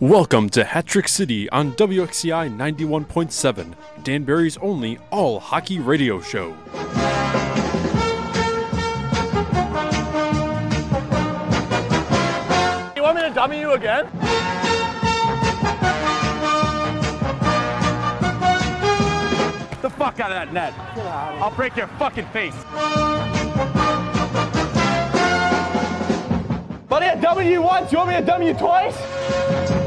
Welcome to Hat Trick City on WXCI 91.7, Danbury's only all hockey radio show. You want me to dummy you again? the fuck out of that net. I'll break your fucking face. Buddy, I dummied you once. You want me to dummy you twice?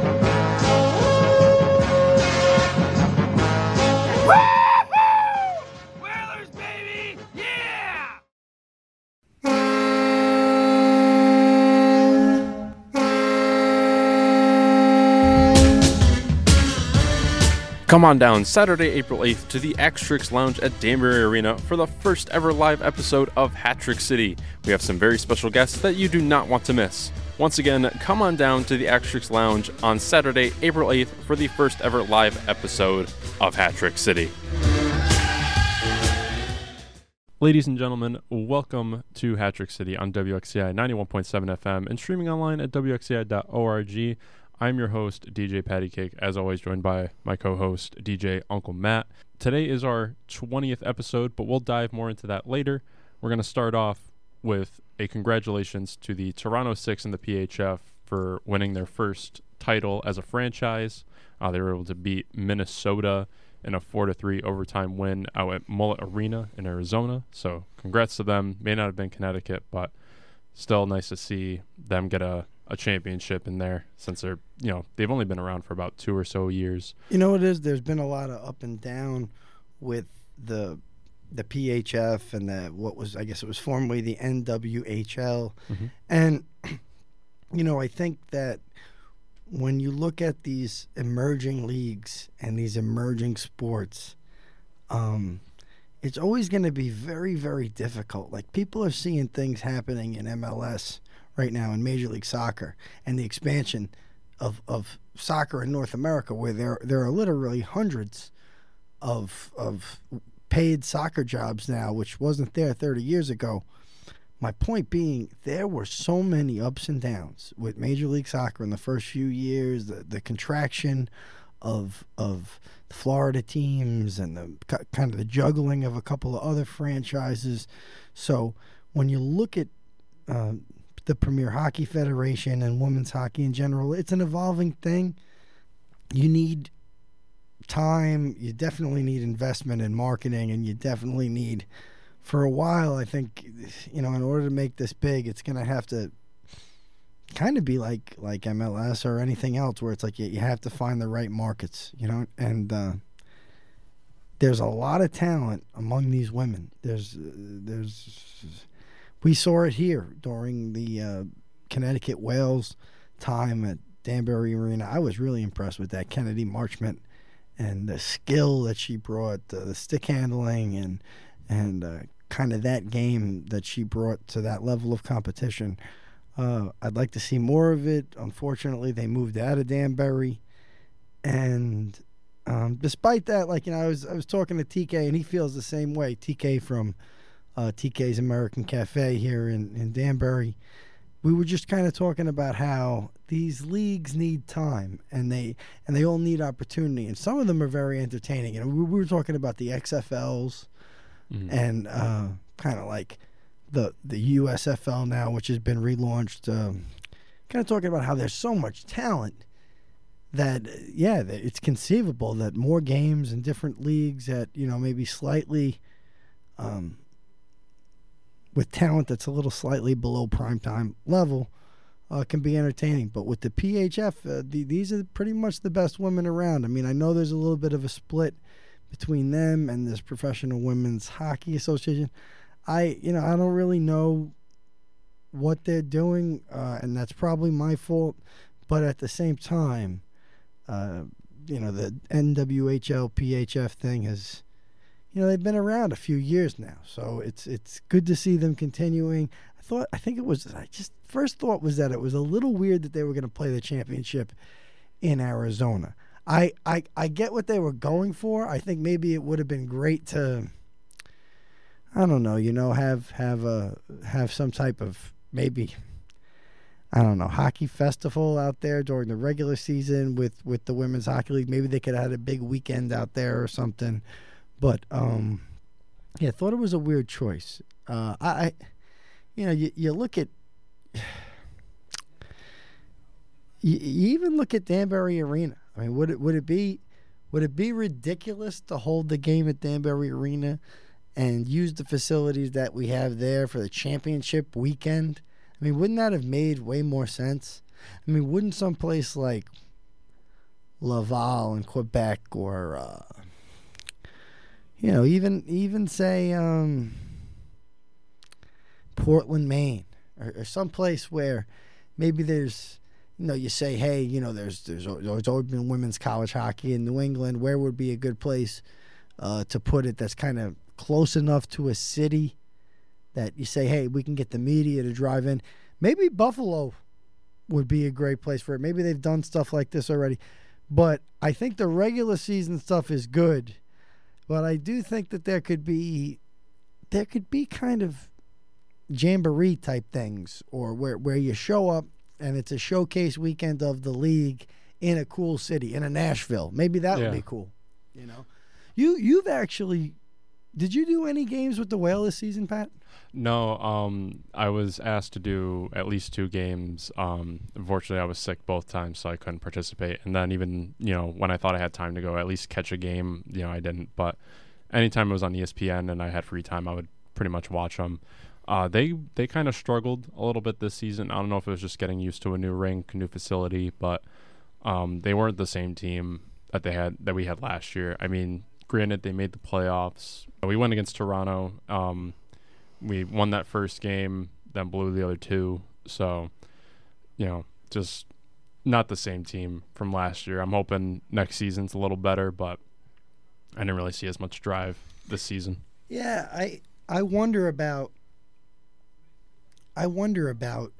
Come on down Saturday, April 8th to the Axtrix Lounge at Danbury Arena for the first ever live episode of Hat Hattrick City. We have some very special guests that you do not want to miss. Once again, come on down to the Axtrix Lounge on Saturday, April 8th for the first ever live episode of Hat Trick City. Ladies and gentlemen, welcome to Hat Trick City on WXCI 91.7 FM and streaming online at WXCI.org. I'm your host, DJ Patty Cake, as always, joined by my co host, DJ Uncle Matt. Today is our 20th episode, but we'll dive more into that later. We're going to start off with a congratulations to the Toronto Six and the PHF for winning their first title as a franchise. Uh, they were able to beat Minnesota in a 4 to 3 overtime win out at Mullet Arena in Arizona. So, congrats to them. May not have been Connecticut, but still nice to see them get a, a championship in there since they're, you know, they've only been around for about two or so years. You know what it is? There's been a lot of up and down with the the PHF and the what was I guess it was formerly the NWHL, Mhm. and you know I think that when you look at these emerging leagues and these emerging sports, um, it's always going to be very very difficult. Like people are seeing things happening in MLS right now in Major League Soccer and the expansion of of soccer in North America, where there there are literally hundreds of of paid soccer jobs now, which wasn't there 30 years ago. My point being, there were so many ups and downs with Major League Soccer in the first few years, the, the contraction of of the Florida teams and the kind of the juggling of a couple of other franchises. So when you look at uh, the Premier Hockey Federation and women's hockey in general, it's an evolving thing. You need time. You definitely need investment in marketing, and you definitely need, for a while, I think, you know, in order to make this big, it's going to have to kind of be like like MLS or anything else, where it's like you, you have to find the right markets, you know, and. Uh, there's a lot of talent among these women. There's, uh, there's, we saw it here during the uh, Connecticut Wales time at Danbury Arena. I was really impressed with that Kennedy Marchment and the skill that she brought, uh, the stick handling, and and uh, kind of that game that she brought to that level of competition. Uh, I'd like to see more of it. Unfortunately, they moved out of Danbury, and um, despite that, like you know, I was I was talking to TK, and he feels the same way. TK from uh, TK's American Cafe here in in Danbury. We were just kind of talking about how these leagues need time, and they and they all need opportunity, and some of them are very entertaining. And we, we were talking about the XFLs Mhm. and uh, kind of like the the USFL now, which has been relaunched. Um, kind of talking about how there's so much talent that yeah, it's conceivable that more games and different leagues at you know maybe slightly. Um, with talent that's a little slightly below prime time level, uh, can be entertaining. But with the PHF, uh, the, these are pretty much the best women around. I mean, I know there's a little bit of a split between them and this Professional Women's Hockey Association. I, you know, I don't really know what they're doing, uh, and that's probably my fault. But at the same time, uh, you know, the NWHL PHF thing has, you know, they've been around a few years now, so it's it's good to see them continuing. I thought, I think it was, I just first thought was that it was a little weird that they were going to play the championship in Arizona. I, I I get what they were going for. I think maybe it would have been great to I don't know, you know, have have a have some type of maybe I don't know hockey festival out there during the regular season with with the women's hockey league. Maybe they could have had a big weekend out there or something. But um, yeah, thought it was a weird choice. Uh, I, you know, you, you look at. You, you even look at Danbury Arena. I mean, would it would it be would it be ridiculous to hold the game at Danbury Arena and use the facilities that we have there for the championship weekend? I mean, wouldn't that have made way more sense? I mean, wouldn't some place like Laval in Quebec or uh, you know, even even say um, Portland, Maine, or, or some place where maybe there's you know, you say, hey, you know, there's there's, there's always been women's college hockey in New England. Where would be a good place uh, to put it that's kind of close enough to a city that you say, hey, we can get the media to drive in. Maybe Buffalo would be a great place for it. Maybe they've done stuff like this already. But I think the regular season stuff is good. But I do think that there could be there could be kind of jamboree type things or where where you show up and it's a showcase weekend of the league in a cool city, in a Nashville. Maybe that Yeah. would be cool. You know, you you've actually did you do any games with the whale this season, Pat? No, um, I was asked to do at least two games. Um, unfortunately, I was sick both times, so I couldn't participate. And then even you know when I thought I had time to go at least catch a game, you know I didn't. But anytime it was on ESPN and I had free time, I would pretty much watch them. Uh, they they kind of struggled a little bit this season. I don't know if it was just getting used to a new rink, new facility, but um, they weren't the same team that they had that we had last year. I mean, granted, they made the playoffs. We went against Toronto. Um, we won that first game, then blew the other two. So, you know, just not the same team from last year. I'm hoping next season's a little better, but I didn't really see as much drive this season. Yeah, I I wonder about I wonder about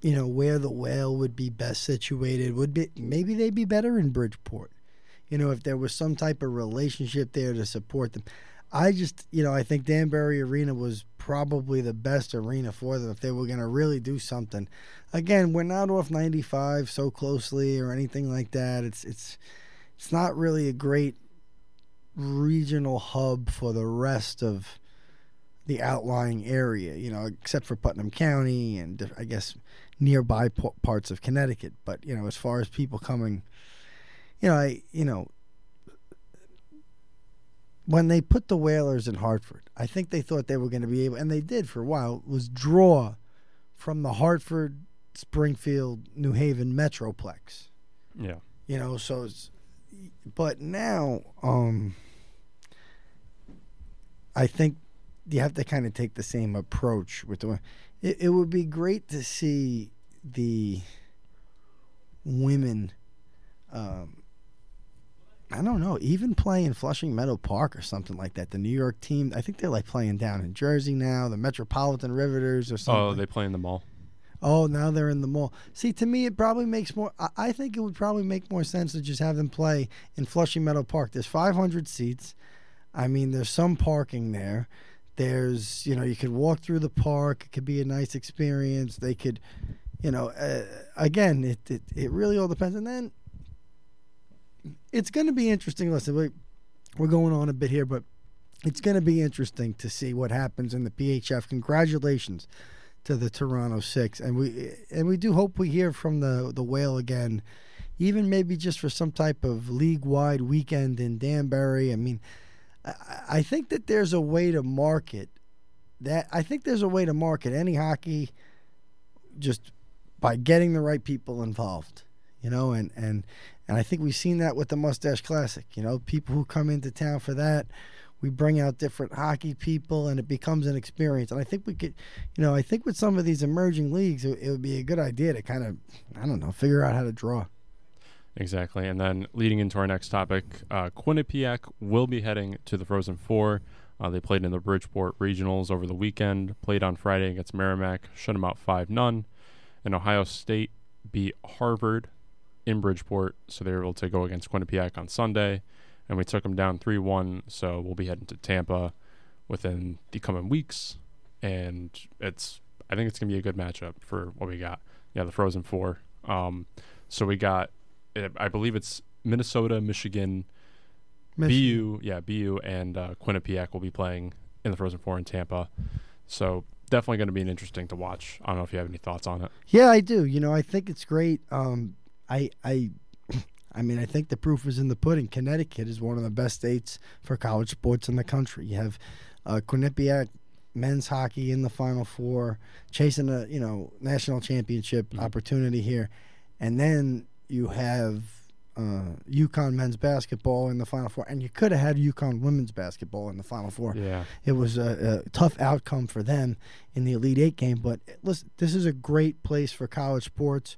you know where the whale would be best situated. Would be maybe they'd be better in Bridgeport. You know, if there was some type of relationship there to support them. I just, you know, I think Danbury Arena was probably the best arena for them if they were going to really do something. Again, we're not off 95 so closely or anything like that. It's it's it's not really a great regional hub for the rest of the outlying area, you know, except for Putnam County and I guess nearby parts of Connecticut. But you know, as far as people coming, you know, I you know, when they put the Whalers in Hartford, I think they thought they were going to be able, and they did for a while, was draw from the Hartford, Springfield, New Haven metroplex. Yeah. You know, so it's, but now, um, I think you have to kind of take the same approach with the. It, it would be great to see the women. Um, I don't know, even playing Flushing Meadow Park or something like that. The New York team, I think they're like playing down in Jersey now. The Metropolitan Riveters or something. Oh, they play in the mall. Oh, now they're in the mall. See, to me, it probably makes more. I, I think it would probably make more sense to just have them play in Flushing Meadow Park. There's 500 seats. I mean, there's some parking there. There's, you know, you could walk through the park. It could be a nice experience. They could, you know, uh, again, it, it it really all depends. And then it's going to be interesting. Listen, we, we're going on a bit here, but it's going to be interesting to see what happens in the PHF. Congratulations to the Toronto Six, and we and we do hope we hear from the the whale again, even maybe just for some type of league wide weekend in Danbury. I mean, I, I think that there's a way to market that. I think there's a way to market any hockey just by getting the right people involved, you know, and and and I think we've seen that with the Mustache Classic. You know, people who come into town for that we bring out different hockey people and it becomes an experience and i think we could you know i think with some of these emerging leagues it, it would be a good idea to kind of i don't know figure out how to draw Exactly. And then leading into our next topic, uh, Quinnipiac will be heading to the Frozen Four. Uh, they played in the Bridgeport Regionals over the weekend, played on Friday against Merrimack, shut them out 5 none. And Ohio State beat Harvard in Bridgeport, so they were able to go against Quinnipiac on Sunday. And we took them down 3 1, so we'll be heading to Tampa within the coming weeks. And it's, I think it's going to be a good matchup for what we got. Yeah, the Frozen Four. Um, so we got, I believe it's Minnesota, Michigan, Michigan. BU, yeah, BU and uh, Quinnipiac will be playing in the Frozen Four in Tampa. So definitely going to be an interesting to watch. I don't know if you have any thoughts on it. Yeah, I do. You know, I think it's great. Um, I, I, I mean, I think the proof is in the pudding. Connecticut is one of the best states for college sports in the country. You have uh, Quinnipiac men's hockey in the Final Four, chasing a you know national championship Mhm. opportunity here, and then you have uh, UConn men's basketball in the Final Four, and you could have had UConn women's basketball in the Final Four. Yeah, It was a, a tough outcome for them in the Elite Eight game, but listen, this is a great place for college sports.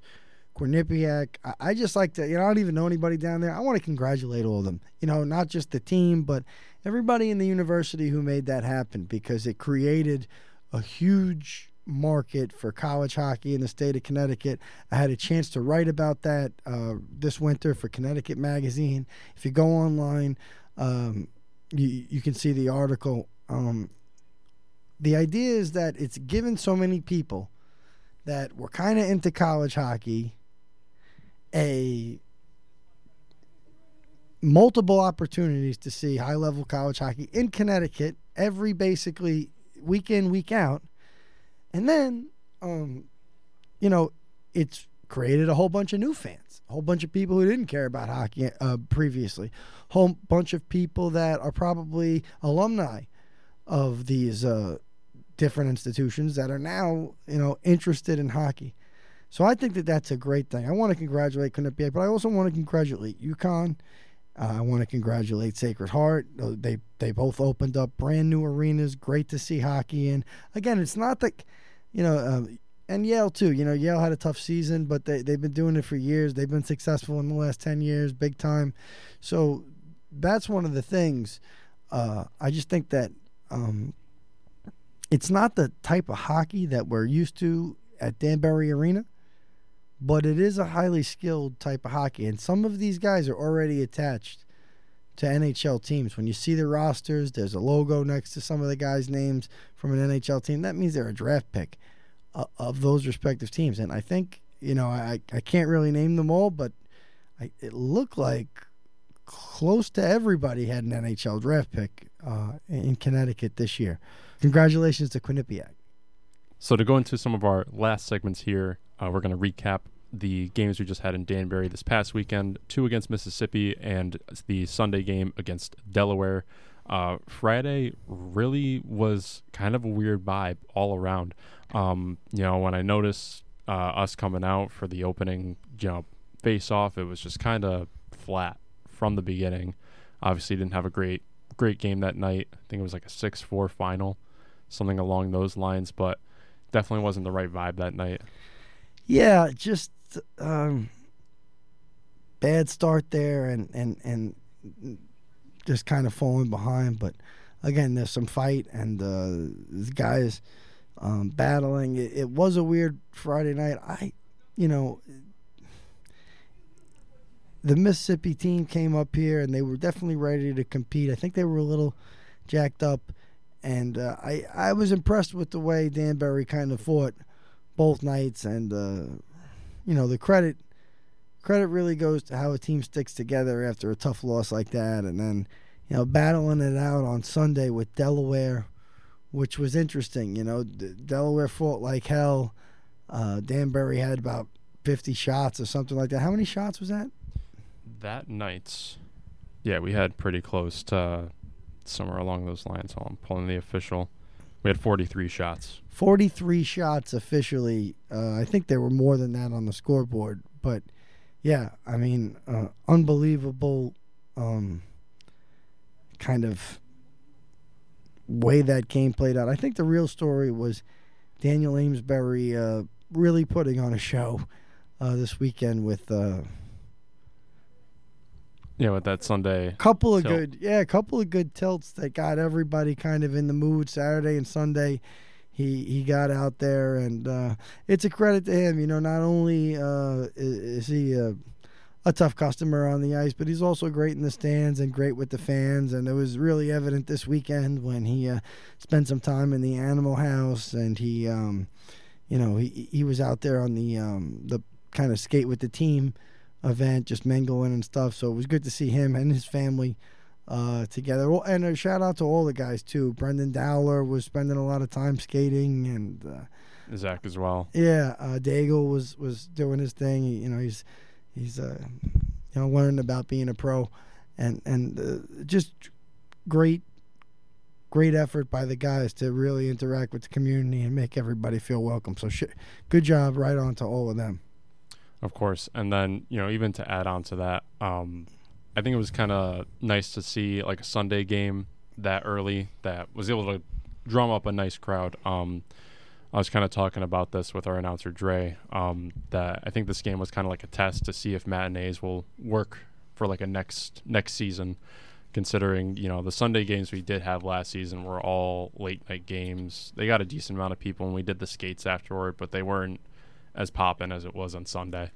Quinnipiac, I, I just like to, you know, I don't even know anybody down there. I want to congratulate all of them. You know, not just the team, but everybody in the university who made that happen because it created a huge market for college hockey in the state of Connecticut. I had a chance to write about that uh, this winter for Connecticut Magazine. If you go online, um, you you can see the article. Um, the idea is that it's given so many people that were kind of into college hockey a multiple opportunities to see high level college hockey in Connecticut every basically week in week out. And then um you know it's created a whole bunch of new fans a whole bunch of people who didn't care about hockey uh, previously whole bunch of people that are probably alumni of these uh, different institutions that are now you know interested in hockey so I think that that's a great thing. I want to congratulate Quinnipiac, but I also want to congratulate UConn. Uh, I want to congratulate Sacred Heart. They they both opened up brand new arenas. Great to see hockey in. Again, it's not that you know, um, and Yale too. You know, Yale had a tough season, but they they've been doing it for years. They've been successful in the last ten years, big time. So that's one of the things. Uh, I just think that um, it's not the type of hockey that we're used to at Danbury Arena but it is a highly skilled type of hockey. And some of these guys are already attached to NHL teams. When you see the rosters, there's a logo next to some of the guys' names from an NHL team. That means they're a draft pick uh, of those respective teams. And I think, you know, I, I can't really name them all, but I, it looked like close to everybody had an NHL draft pick uh, in Connecticut this year. Congratulations to Quinnipiac. So to go into some of our last segments here, uh, we're going to recap the games we just had in Danbury this past weekend: two against Mississippi and the Sunday game against Delaware. Uh, Friday really was kind of a weird vibe all around. Um, you know, when I noticed uh, us coming out for the opening, you know, face off, it was just kind of flat from the beginning. Obviously, didn't have a great great game that night. I think it was like a six four final, something along those lines, but definitely wasn't the right vibe that night. Yeah, just um, bad start there, and and and just kind of falling behind. But again, there's some fight, and uh, guys um, battling. It, it was a weird Friday night. I, you know, the Mississippi team came up here, and they were definitely ready to compete. I think they were a little jacked up, and uh, I I was impressed with the way Danbury kind of fought both nights, and uh, you know the credit credit really goes to how a team sticks together after a tough loss like that, and then you know battling it out on Sunday with Delaware, which was interesting. You know, D- Delaware fought like hell. Uh, Danbury had about fifty shots or something like that. How many shots was that? That night, yeah, we had pretty close to somewhere along those lines. I'm pulling the official, we had 43 shots. 43 shots officially. Uh, I think there were more than that on the scoreboard, but yeah, I mean, uh, unbelievable um, kind of way that game played out. I think the real story was Daniel Amesbury uh, really putting on a show uh, this weekend with uh, Yeah, with that Sunday. couple of Tilt. good yeah a couple of good tilts that got everybody kind of in the mood saturday and sunday he he got out there and uh, it's a credit to him you know not only uh, is, is he a, a tough customer on the ice but he's also great in the stands and great with the fans and it was really evident this weekend when he uh, spent some time in the animal house and he um, you know, he he was out there on the um, the kind of skate with the team event, just mingling and stuff. So it was good to see him and his family uh, together. Well, and a shout out to all the guys too. Brendan Dowler was spending a lot of time skating, and uh, Zach as well. yeah, uh, Daigle was was doing his thing. He, you know, he's he's uh, you know learning about being a pro, and and uh, just great great effort by the guys to really interact with the community and make everybody feel welcome. So sh- good job, right on to all of them. Of course. And then, you know, even to add on to that, um, I think it was kind of nice to see like a Sunday game that early that was able to drum up a nice crowd. Um, I was kind of talking about this with our announcer Dre. Um, that I think this game was kind of like a test to see if matinees will work for like a next next season. Considering you know the Sunday games we did have last season were all late night games. They got a decent amount of people, and we did the skates afterward, but they weren't as popping as it was on Sunday.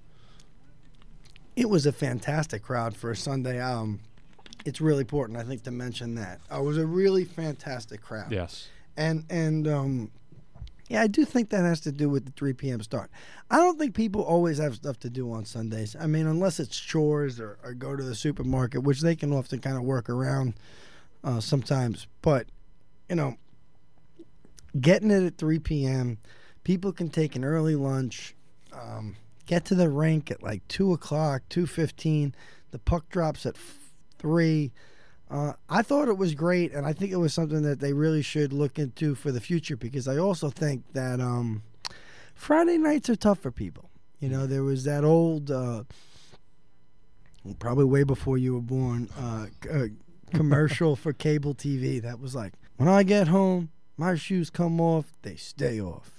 It was a fantastic crowd for a Sunday. Um, it's really important, I think, to mention that uh, it was a really fantastic crowd. Yes. and and um, yeah, I do think that has to do with the 3 p.m. start. I don't think people always have stuff to do on Sundays. I mean, unless it's chores or, or go to the supermarket, which they can often kind of work around uh, sometimes. But you know, getting it at 3 p.m., people can take an early lunch, um, get to the rink at like two o'clock, two fifteen. The puck drops at f- three. Uh, I thought it was great, and I think it was something that they really should look into for the future because I also think that um, Friday nights are tough for people. You know, there was that old, uh, probably way before you were born, uh, uh, commercial for cable TV that was like, when I get home, my shoes come off, they stay off.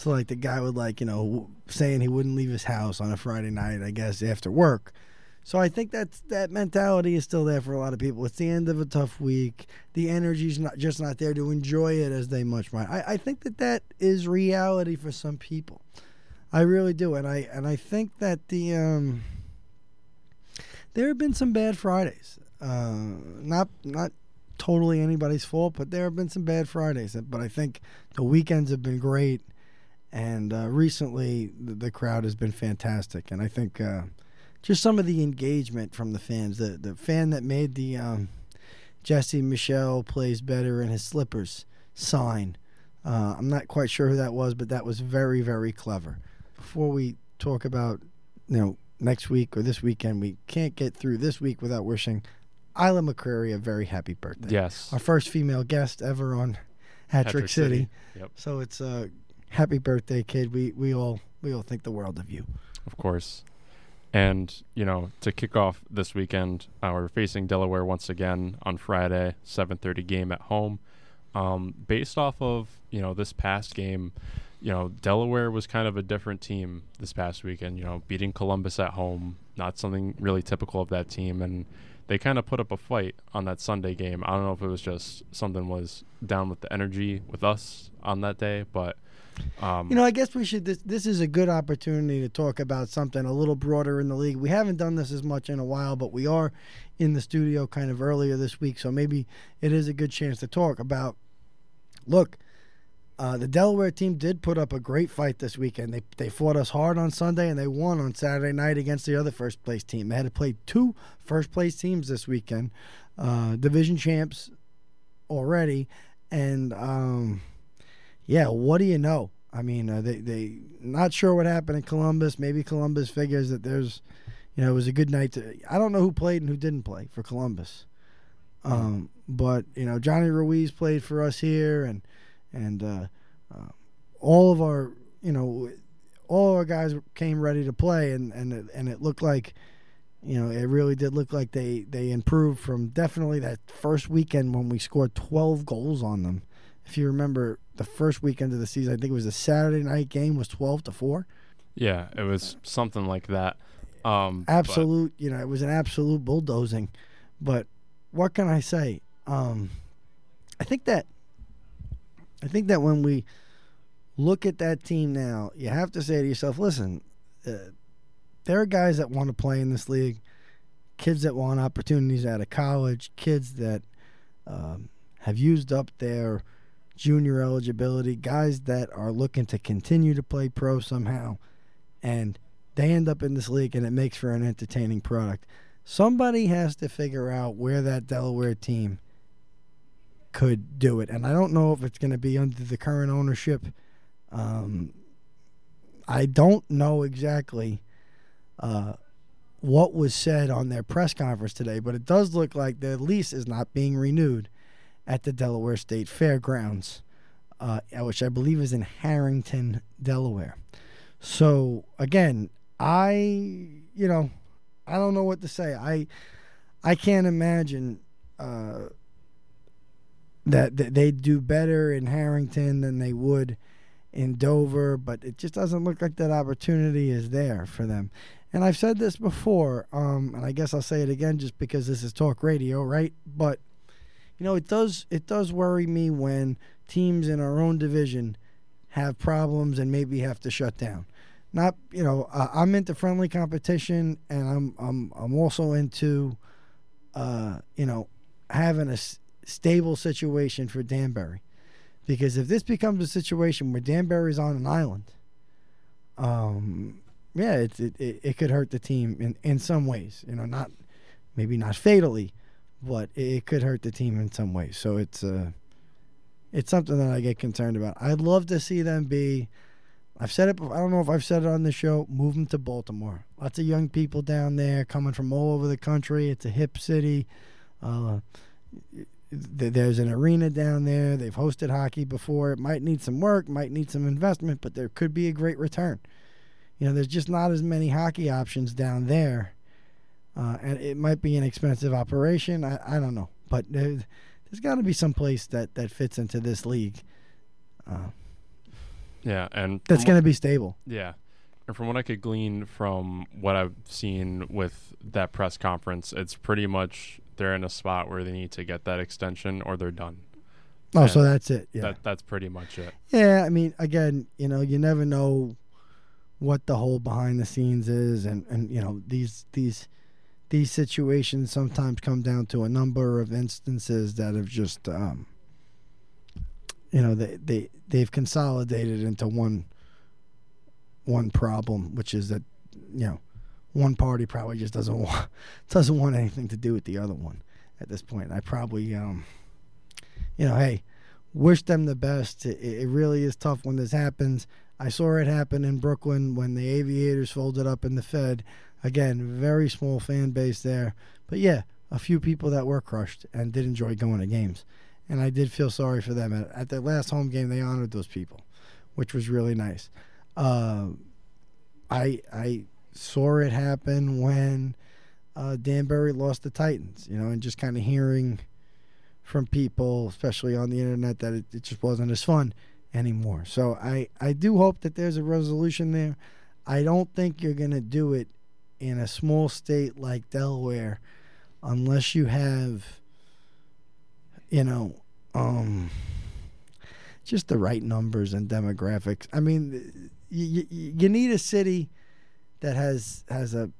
So, like, the guy would, like, you know, saying he wouldn't leave his house on a Friday night, I guess, after work. So I think that's that mentality is still there for a lot of people. It's the end of a tough week. The energy's not just not there to enjoy it as they much might. I, I think that that is reality for some people. I really do, and I and I think that the um, there have been some bad Fridays. Uh, not not totally anybody's fault, but there have been some bad Fridays. But I think the weekends have been great, and uh, recently the, the crowd has been fantastic. And I think uh, just some of the engagement from the fans. The the fan that made the um, Jesse Michelle plays better in his slippers sign. Uh, I'm not quite sure who that was, but that was very very clever. Before we talk about you know next week or this weekend, we can't get through this week without wishing Isla McCreary a very happy birthday. Yes. Our first female guest ever on Hat-Trick, City. Yep. So it's a happy birthday, kid. We we all we all think the world of you. Of course. And, you know, to kick off this weekend, uh, we're facing Delaware once again on Friday, 7:30 game at home. Um, based off of, you know, this past game, you know, Delaware was kind of a different team this past weekend, you know, beating Columbus at home, not something really typical of that team and they kind of put up a fight on that Sunday game. I don't know if it was just something was down with the energy with us on that day, but um, You know, I guess we should. This, this is a good opportunity to talk about something a little broader in the league. We haven't done this as much in a while, but we are in the studio kind of earlier this week, so maybe it is a good chance to talk about. Look, uh, the Delaware team did put up a great fight this weekend. They they fought us hard on Sunday and they won on Saturday night against the other first place team. They had to play two first place teams this weekend, uh, division champs already, and um, yeah, what do you know? I mean, uh, they they not sure what happened in Columbus. Maybe Columbus figures that there's, you know, it was a good night. To, I don't know who played and who didn't play for Columbus, um, but you know, Johnny Ruiz played for us here, and and uh, uh, all of our, you know, all our guys came ready to play, and and it, and it looked like. You know, it really did look like they, they improved from definitely that first weekend when we scored 12 goals on them if you remember the first weekend of the season, I think it was a Saturday night game was twelve to four. yeah, it was something like that. Um, but- Absolute, you know, it was an absolute bulldozing. But what can I say? Um, I think that I think that when we look at that team now, you have to say to yourself, listen, uh, there are guys that want to play in this league, kids that want opportunities out of college, kids that um, have used up their junior eligibility, guys that are looking to continue to play pro somehow, and they end up in this league and it makes for an entertaining product. Somebody has to figure out where that Delaware team could do it. And I don't know if it's going to be under the current ownership. Um, I don't know exactly uh, what was said on their press conference today, but it does look like their lease is not being renewed at the Delaware State Fairgrounds, uh, which I believe is in Harrington, Delaware. So again, I you know I don't know what to say. I I can't imagine uh, that, that they'd do better in Harrington than they would in Dover, but it just doesn't look like that opportunity is there for them. And I've said this before, um, and I guess I'll say it again just because this is talk radio, right? But you know, it does it does worry me when teams in our own division have problems and maybe have to shut down. Not you know, uh, I'm into friendly competition, and I'm I'm I'm also into, uh, you know, having a s- stable situation for Danbury, because if this becomes a situation where Danbury's on an island, um, yeah, it, it it it could hurt the team in in some ways. You know, not maybe not fatally, but it, could hurt the team in some way. So it's uh, it's something that I get concerned about. I'd love to see them be. I've said it. I don't know if I've said it on the show. Move them to Baltimore. Lots of young people down there coming from all over the country. It's a hip city. Uh, th- there's an arena down there. They've hosted hockey before. It might need some work, might need some investment, but there could be a great return. You know, there's just not as many hockey options down there, uh, and it might be an expensive operation. I, I don't know, but there, there's got to be some place that that fits into this league. Uh, Yeah, and that's going to be stable. Yeah. And from what I could glean from what I've seen with that press conference, it's pretty much they're in a spot where they need to get that extension or they're done. Oh, so that's it. Yeah. That that's pretty much it. Yeah, I mean, again, you know, you never know what the whole behind the scenes is, and and you know these these these situations sometimes come down to a number of instances that have just, um, you know, they they they've consolidated into one one problem, which is that you know one party probably just doesn't want doesn't want anything to do with the other one at this point. I probably, um, you know, hey wish them the best. It, it really is tough when this happens. I saw it happen in Brooklyn when the Aviators folded up in the Fed. Again, very small fan base there. But yeah, a few people that were crushed and did enjoy going to games. And I did feel sorry for them. At, their last home game, they honored those people, which was really nice. Uh, I I saw it happen when uh, Danbury lost the Titans, you know, and just kind of hearing from people, especially on the internet, that it, it just wasn't as fun anymore. So I, I do hope that there's a resolution there. I don't think you're going to do it in a small state like Delaware unless you have, you know, um, just the right numbers and demographics. I mean, you, you, you need a city that has has a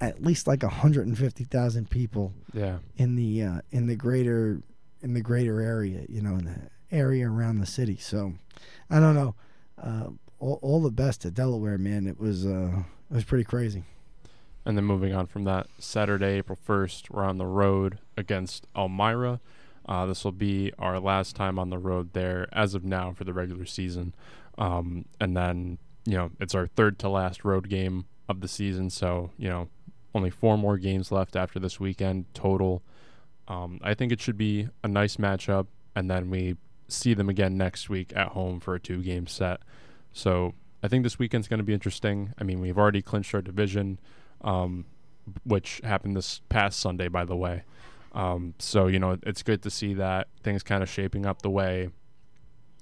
at least like 150,000 people Yeah. in the uh, in the greater in the greater area, you know, in the area around the city. So, I don't know. Uh, all, all the best to Delaware, man. It was uh, it was pretty crazy. And then moving on from that, Saturday, April 1st, we're on the road against Elmira. Uh, this will be our last time on the road there as of now for the regular season. Um, and then, you know, it's our third to last road game of the season. So, you know, only four more games left after this weekend total. Um, I think it should be a nice matchup. And then we see them again next week at home for a two game set. So I think this weekend's going to be interesting. I mean, we've already clinched our division um, which happened this past Sunday, by the way. Um, so you know, it's good to see that things kind of shaping up the way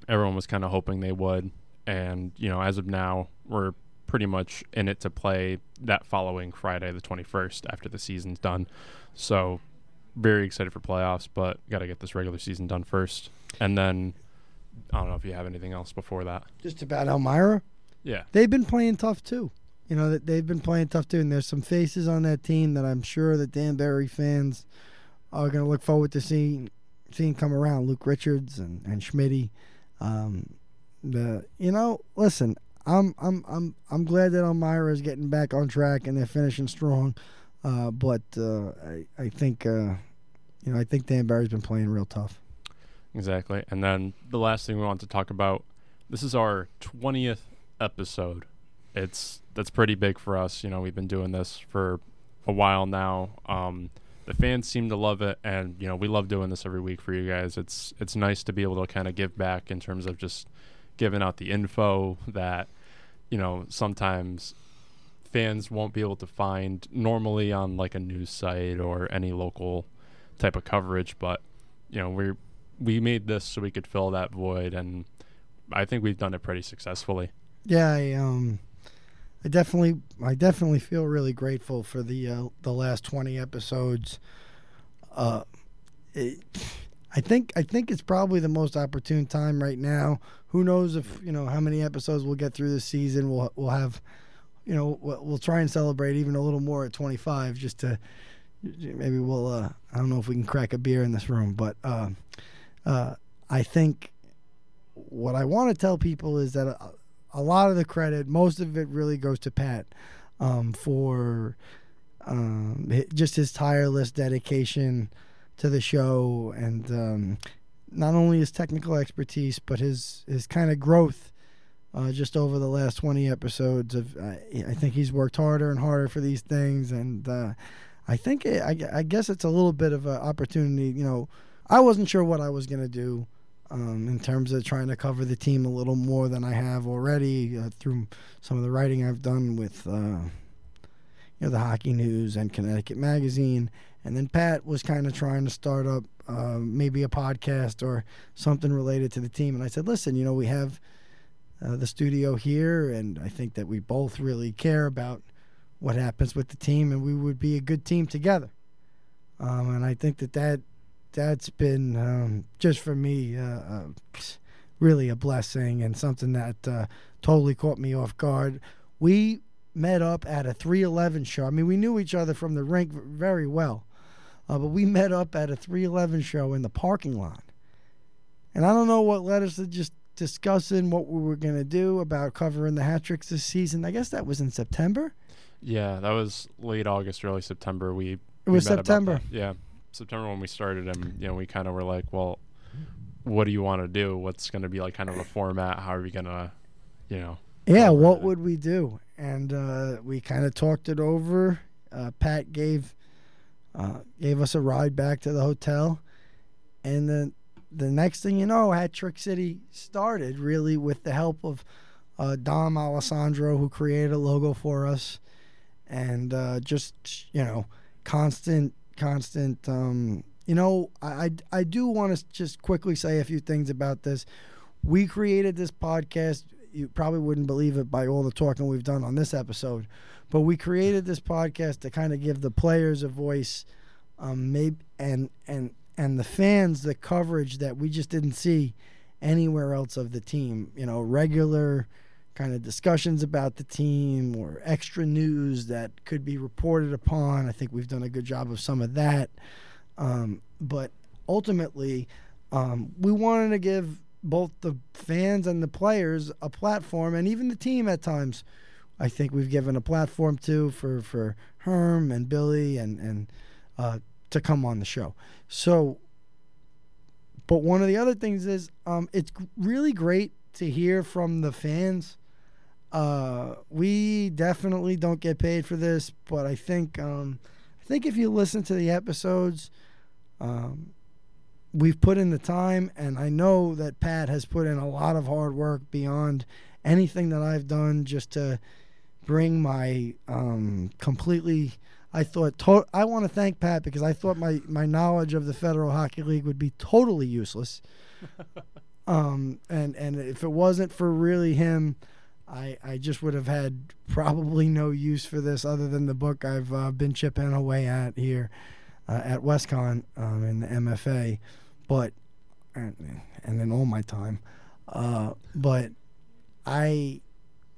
everyone was kind of hoping they would. And you know, as of now, we're pretty much in it to play that following Friday, the 21st, after the season's done. So very excited for playoffs, but got to get this regular season done first, and then I don't know if you have anything else before that. Just about Elmira, Yeah, they've been playing tough too. You know that they've been playing tough too, and there's some faces on that team that I'm sure that Danbury fans are going to look forward to seeing seeing come around, Luke Richards and and Schmitty. Um, the you know, listen, I'm I'm I'm I'm glad that Elmira is getting back on track and they're finishing strong. Uh, but uh, I I think uh, you know I think Danbury's been playing real tough. Exactly. And then the last thing we want to talk about this is our 20th episode. It's that's pretty big for us. You know, we've been doing this for a while now. Um, the fans seem to love it, and you know, we love doing this every week for you guys. It's it's nice to be able to kind of give back in terms of just giving out the info that you know sometimes fans won't be able to find normally on like a news site or any local type of coverage. But you know, we we made this so we could fill that void, and I think we've done it pretty successfully. Yeah, I um, I definitely, I definitely feel really grateful for the uh, the last twenty episodes. Uh, it, I think I think it's probably the most opportune time right now. Who knows if you know how many episodes we'll get through this season? We'll we'll have, you know, we'll, try and celebrate even a little more at twenty five, just to maybe we'll. Uh, I don't know if we can crack a beer in this room, but uh, uh, I think what I want to tell people is that a, a, lot of the credit, most of it really goes to Pat um, for um, just his tireless dedication to the show and um, not only his technical expertise but his his kind of growth uh, just over the last 20 episodes of uh, I think he's worked harder and harder for these things and uh, I think it, I, I guess it's a little bit of an opportunity you know I wasn't sure what I was going to do um, in terms of trying to cover the team a little more than I have already uh, through some of the writing I've done with uh, you know the Hockey News and Connecticut Magazine. And then Pat was kind of trying to start up uh, maybe a podcast or something related to the team. And I said, listen, you know, we have uh, the studio here, and I think that we both really care about what happens with the team, and we would be a good team together. Um, and I think that that that's been um, just for me uh, uh, really a blessing and something that uh, totally caught me off guard. We met up at a 311 show. I mean, we knew each other from the rink very well, uh, but we met up at a 311 show in the parking lot. And I don't know what led us to just discussing what we were going to do about covering the hat tricks this season. I guess that was in September. Yeah, that was late August, early September. We it was September. Yeah, September when we started, and you know, we kind of were like, well, what do you want to do? What's going to be like kind of a format? How are we going to, you know? Yeah, what would we do? And uh, we kind of talked it over. Uh, Pat gave uh, gave us a ride back to the hotel, and then the next thing you know, Hat Trick City started really with the help of uh, Dom Alessandro, who created a logo for us, and uh, just you know, constant constant. Um, you know, I, I, I do want to just quickly say a few things about this. We created this podcast. You probably wouldn't believe it by all the talking we've done on this episode, but we created this podcast to kind of give the players a voice, um, maybe and and and the fans the coverage that we just didn't see anywhere else of the team. You know, regular kind of discussions about the team or extra news that could be reported upon. I think we've done a good job of some of that. Um, but ultimately, um, we wanted to give both the fans and the players a platform, and even the team at times. I think we've given a platform to for for Herm and Billy and and uh, to come on the show. So, but one of the other things is um, it's really great to hear from the fans uh, we definitely don't get paid for this, but I think um, I think if you listen to the episodes, um, we've put in the time, and I know that Pat has put in a lot of hard work beyond anything that I've done just to bring my um, completely. I thought to- I want to thank Pat because I thought my my knowledge of the Federal Hockey League would be totally useless. um, and and if it wasn't for really him I, I just would have had probably no use for this other than the book I've uh, been chipping away at here uh, at WestConn um, in the MFA, but and, and in all my time. Uh, but I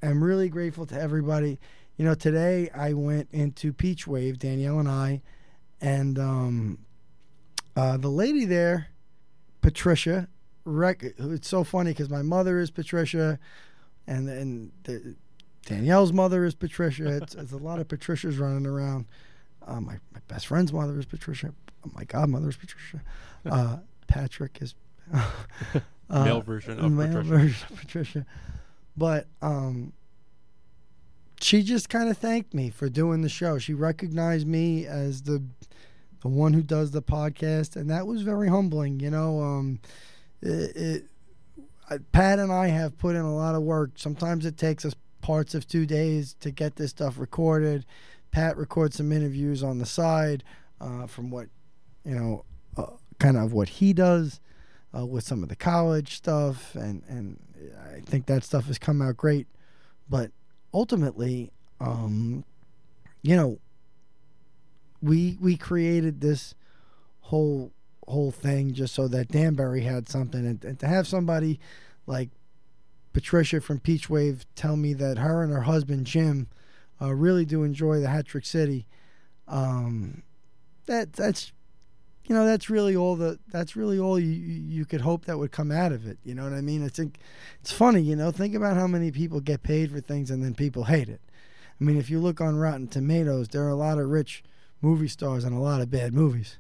am really grateful to everybody. You know, today I went into Peachwave, Danielle and I, and um, uh, the lady there Patricia. Rec- it's so funny because my mother is Patricia, and and the, Danielle's mother is Patricia. It's, it's a lot of Patricias running around. Uh, my my best friend's mother is Patricia. My godmother is Patricia. Uh, Patrick is uh, Male version of male Patricia. version of Patricia. But um, she just kind of thanked me for doing the show. She recognized me as the the one who does the podcast, and that was very humbling. You know, um, it, it Pat and I have put in a lot of work. Sometimes it takes us parts of two days to get this stuff recorded. Pat records some interviews on the side uh, from what you know, uh, kind of what he does uh, with some of the college stuff, and and I think that stuff has come out great. But ultimately, um, you know, we we created this whole whole thing just so that Danbury had something, and, and to have somebody like Patricia from Peachwave tell me that her and her husband Jim uh, really do enjoy the Hat Trick City. Um, that that's you know that's really all the that's really all you you could hope that would come out of it. You know what I mean? I think it's funny. You know, think about how many people get paid for things and then people hate it. I mean, if you look on Rotten Tomatoes, there are a lot of rich movie stars and a lot of bad movies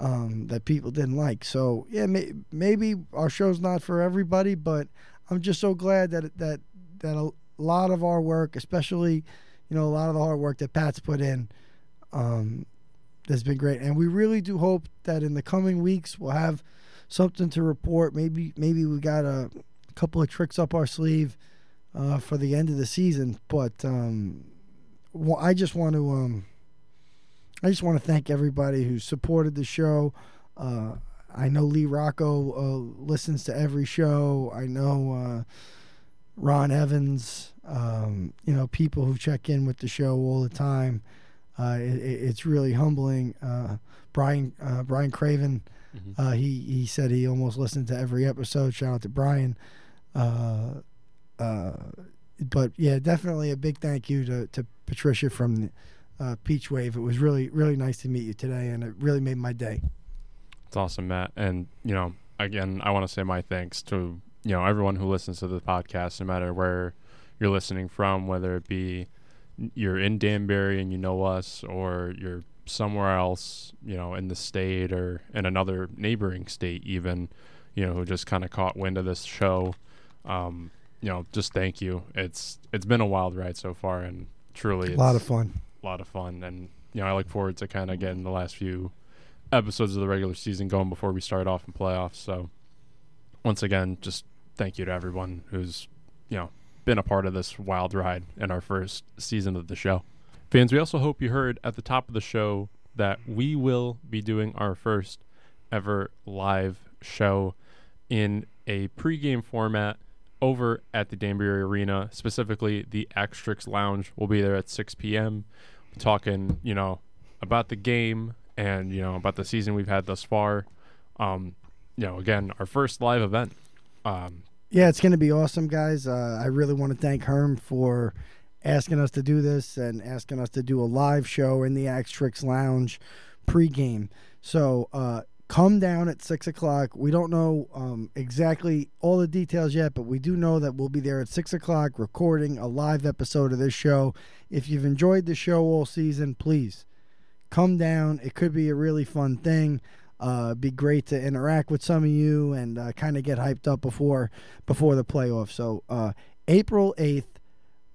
um, that people didn't like. So yeah, may, maybe our show's not for everybody, but I'm just so glad that that that a lot of our work, especially you know a lot of the hard work that Pat's put in, um, has been great. And we really do hope that in the coming weeks we'll have something to report. Maybe maybe we got a couple of tricks up our sleeve uh, for the end of the season. But um, wa- I just want to um, I just want to thank everybody who supported the show. Uh, I know Lee Rocco uh, listens to every show. I know uh, Ron Evans. Um, you know, people who check in with the show all the time. Uh, it, it- it's really humbling. Uh, Brian uh, Brian Craven. Uh, he he said he almost listened to every episode. Shout out to Brian. Uh, uh, but yeah, definitely a big thank you to, to Patricia from uh, Peachwave. It was really really nice to meet you today, and it really made my day. It's awesome, Matt. And you know, again, I want to say my thanks to you know everyone who listens to the podcast, no matter where you're listening from, whether it be you're in Danbury and you know us, or you're somewhere else, you know, in the state or in another neighboring state, even, you know, who just kind of caught wind of this show. Um, you know, just thank you. It's it's been a wild ride so far, and truly, it's A lot of fun. Lot of fun. And you know, I look forward to kind of getting the last few episodes of the regular season going before we start off in playoffs. So, once again, just thank you to everyone who's you know been a part of this wild ride in our first season of the show. Fans, we also hope you heard at the top of the show that we will be doing our first ever live show in a pregame format over at the Danbury Arena, specifically the Axtrix Lounge. We'll be there at 6 p.m. talking, you know, about the game and you know about the season we've had thus far. Um, you know, again, our first live event. Um, Yeah, it's going to be awesome, guys. Uh, I really want to thank Herm for asking us to do this and asking us to do a live show in the Axe Tricks Lounge pregame. So uh, come down at six o'clock. We don't know um, exactly all the details yet, but we do know that we'll be there at six o'clock recording a live episode of this show. If you've enjoyed the show all season, please come down. It could be a really fun thing. Uh, be great to interact with some of you and uh, kind of get hyped up before before the playoffs. So uh, April eighth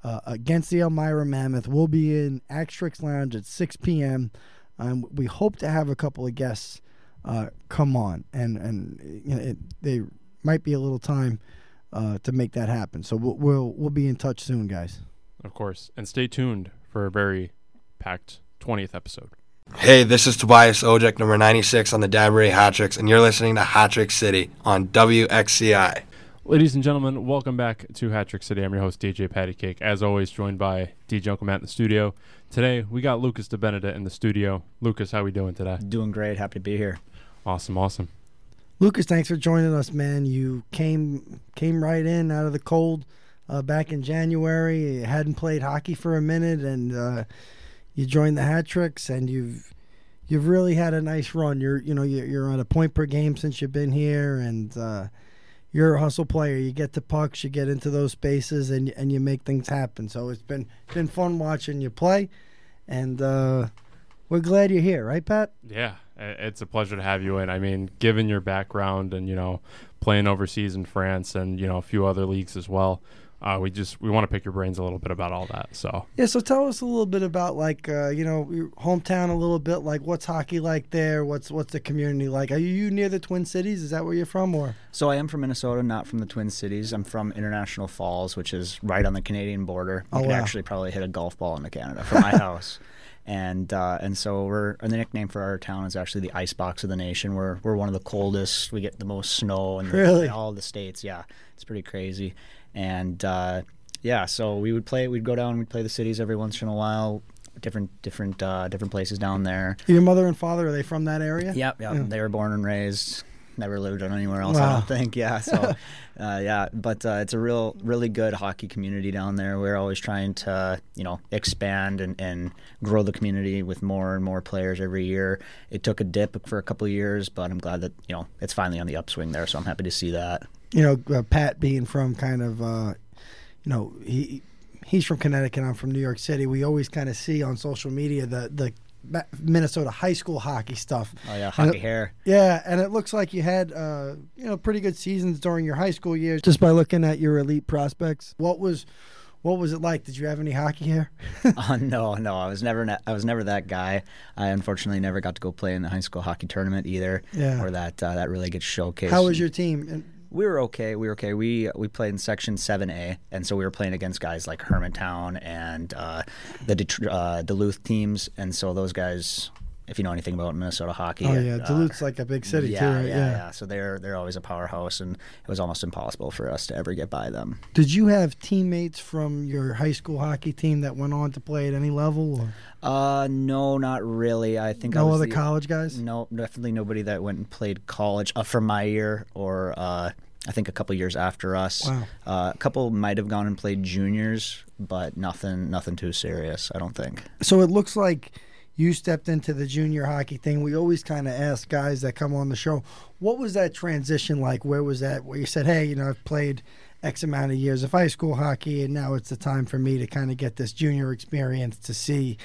uh, against the Elmira Mammoth, we'll be in Axtrix Lounge at six p.m. Um, we hope to have a couple of guests uh, come on, and and you know, it, they might be a little time uh, to make that happen. So we'll, we'll we'll be in touch soon, guys. of course, and stay tuned for a very packed 20th episode. Hey, this is Tobias Ojek, number 96 on the Danbury Hat Tricks, and you're listening to Hat Trick City on WXCI. Ladies and gentlemen, welcome back to Hat Trick City. I'm your host, DJ Patty Cake. As always, joined by DJ Uncle Matt in the studio. Today, we got Lucas DeBenedet in the studio. Lucas, how are we doing today? Doing great. Happy to be here. Awesome, awesome. Lucas, thanks for joining us, man. You came came right in out of the cold uh, back in January. You hadn't played hockey for a minute, and uh, you joined the Hat Tricks, and you've you've really had a nice run. You're you know you're, you're on a point per game since you've been here, and uh, you're a hustle player. You get to pucks, you get into those spaces, and and you make things happen. So it's been been fun watching you play, and uh, we're glad you're here, right, Pat? Yeah, it's a pleasure to have you in. I mean, given your background and you know playing overseas in France and you know a few other leagues as well, uh, we just we want to pick your brains a little bit about all that. So Yeah. So tell us a little bit about like uh, you know your hometown a little bit. Like what's hockey like there? What's what's the community like? Are you near the Twin Cities? Is that where you're from, or? So I am from Minnesota, not from the Twin Cities. I'm from International Falls, which is right on the Canadian border. You Oh, could wow. actually probably hit a golf ball into Canada from my house. And uh, and so we're and the nickname for our town is actually the ice box of the nation. We're we're one of the coldest. We get the most snow in, the- Really? in all the states. Yeah, it's pretty crazy. And uh, yeah, so we would play. We'd go down. We'd play the cities every once in a while. Different different uh, different places down there. Your mother and father are they from that area? Yep, yep. Yeah. They were born and raised. Never lived on anywhere else. I don't think. Yeah. So, uh, yeah. But uh, it's a real, really good hockey community down there. We're always trying to, you know, expand and, and grow the community with more and more players every year. It took a dip for a couple of years, but I'm glad that you know it's finally on the upswing there. So I'm happy to see that. You know, uh, Pat being from kind of, uh, you know, he he's from Connecticut. I'm from New York City. We always kind of see on social media the the Minnesota high school hockey stuff. Oh yeah, hockey it- hair. Yeah, and it looks like you had uh, you know pretty good seasons during your high school years. Just by looking at your elite prospects, what was what was it like? Did you have any hockey hair? Oh no, no, I was never na- I was never that guy. I unfortunately never got to go play in the high school hockey tournament either, Yeah. or that uh, that really gets showcased. How was your team? We were okay. We were okay. We we played in Section Seven A, and so we were playing against guys like Hermantown and uh, the Det- uh, Duluth teams, and so those guys, if you know anything about Minnesota hockey, Oh yeah, uh, Duluth's like a big city yeah, too, right? yeah, yeah. So they're they're always a powerhouse, and it was almost impossible for us to ever get by them. Did you have teammates from your high school hockey team that went on to play at any level? Or Uh, no, not really. I think I no was other the- college guys? No, definitely nobody that went and played college uh, from my year or uh, I think a couple years after us. Wow. Uh, a couple might have gone and played juniors, but nothing nothing too serious. I don't think. So it looks like you stepped into the junior hockey thing. We always kind of ask guys that come on the show, what was that transition like? Where was that? Where you said, hey, you know, I've played X amount of years of high school hockey, and now it's the time for me to kind of get this junior experience to see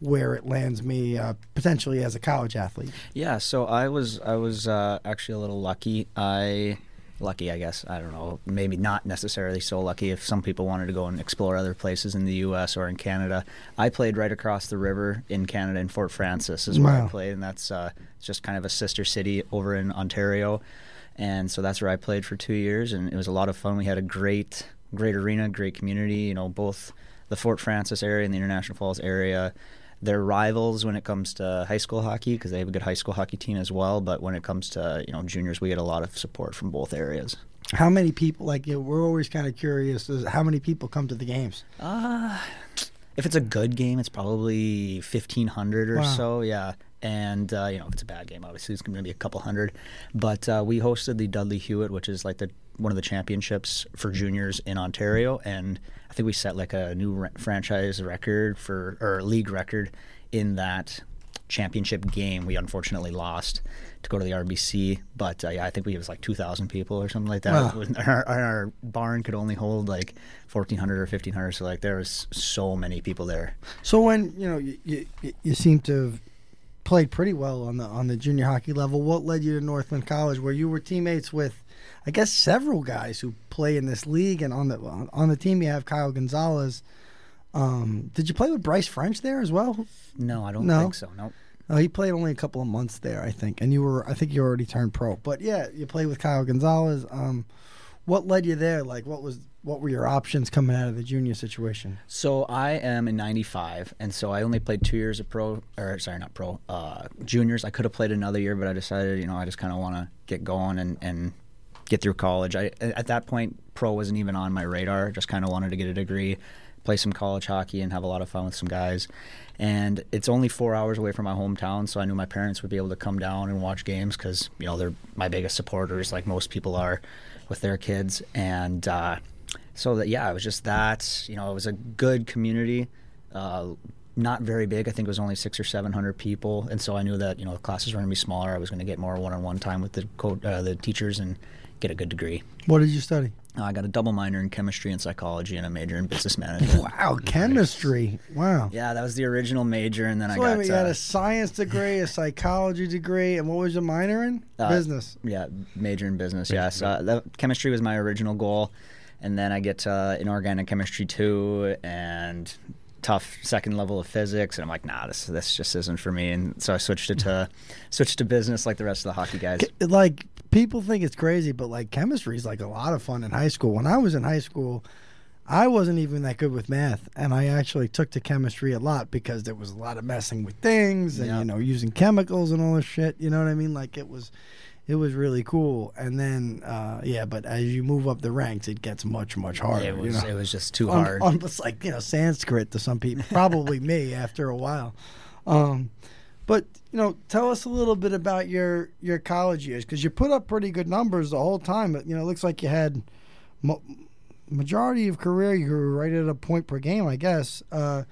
where it lands me uh, potentially as a college athlete. Yeah, so I was I was uh, actually a little lucky. I lucky, I guess. I don't know. Maybe not necessarily so lucky. If some people wanted to go and explore other places in the U.S. or in Canada, I played right across the river in Canada in Fort Frances is where Wow. I played, and that's uh, just kind of a sister city over in Ontario. And so that's where I played for two years, and it was a lot of fun. We had a great, great arena, great community. You know, both the Fort Frances area and the International Falls area they're rivals when it comes to high school hockey because they have a good high school hockey team as well. But when it comes to you know juniors, we get a lot of support from both areas. How many people, like, you know, we're always kind of curious, is how many people come to the games? Uh, if it's a good game, it's probably fifteen hundred or Wow. so. Yeah. And uh, you know, if it's a bad game, obviously it's going to be a couple hundred. But uh, we hosted the Dudley Hewitt, which is like the one of the championships for juniors in Ontario, and I think we set like a new re- franchise record for or league record in that championship game. We unfortunately lost to go to the RBC, but uh, yeah, I think we it was like two thousand people or something like that. Wow. Our, our barn could only hold like fourteen hundred or fifteen hundred, so like there was so many people there. So when you know you, you, you seem to have played pretty well on the on the junior hockey level, what led you to Northland College, where you were teammates with, I guess, several guys who play in this league, and on the on the team you have Kyle Gonzalez. Um, did you play with Bryce French there as well? No, I don't No? think so. No. Oh, he played only a couple of months there, I think, and you were I think you already turned pro. But yeah, you played with Kyle Gonzalez. Um, what led you there? Like, what was what were your options coming out of the junior situation? So I am in '95, and so I only played two years of pro, or sorry, not pro, uh, juniors. I could have played another year, but I decided, you know, I just kind of want to get going and, and get through college. I at that point, pro wasn't even on my radar. Just kind of wanted to get a degree, play some college hockey, and have a lot of fun with some guys. And it's only four hours away from my hometown, so I knew my parents would be able to come down and watch games because you know they're my biggest supporters, like most people are, with their kids. And uh, so that yeah, it was just that. You know, it was a good community. Uh, not very big. I think it was only six or seven hundred people, and so I knew that you know the classes were going to be smaller. I was going to get more one-on-one time with the co- uh, the teachers and get a good degree. What did you study? Uh, I got a double minor in chemistry and psychology and a major in business management. Wow, chemistry. Wow. Yeah, that was the original major, and then So I got you had uh, a science degree, a psychology degree, and what was your minor in? Uh, Business. Yeah, major in business. Yes, uh, the, chemistry was my original goal, and then I get uh, inorganic chemistry too, and tough second level of physics, and I'm like, nah, this this just isn't for me, and so I switched it to switched to business like the rest of the hockey guys. Like people think it's crazy, but like chemistry is like a lot of fun in high school. When I was in high school, I wasn't even that good with math, and I actually took to chemistry a lot because there was a lot of messing with things and Yeah. you know using chemicals and all this shit. You know what I mean? Like it was, it was really cool. And then uh, yeah, but as you move up the ranks, it gets much much harder. It you was know? it was just too hard. almost like you know Sanskrit to some people, probably me after a while. Um, but you know, tell us a little bit about your your college years because you put up pretty good numbers the whole time. But you know, it looks like you had mo- majority of career you were right at a point per game, I guess. Uh,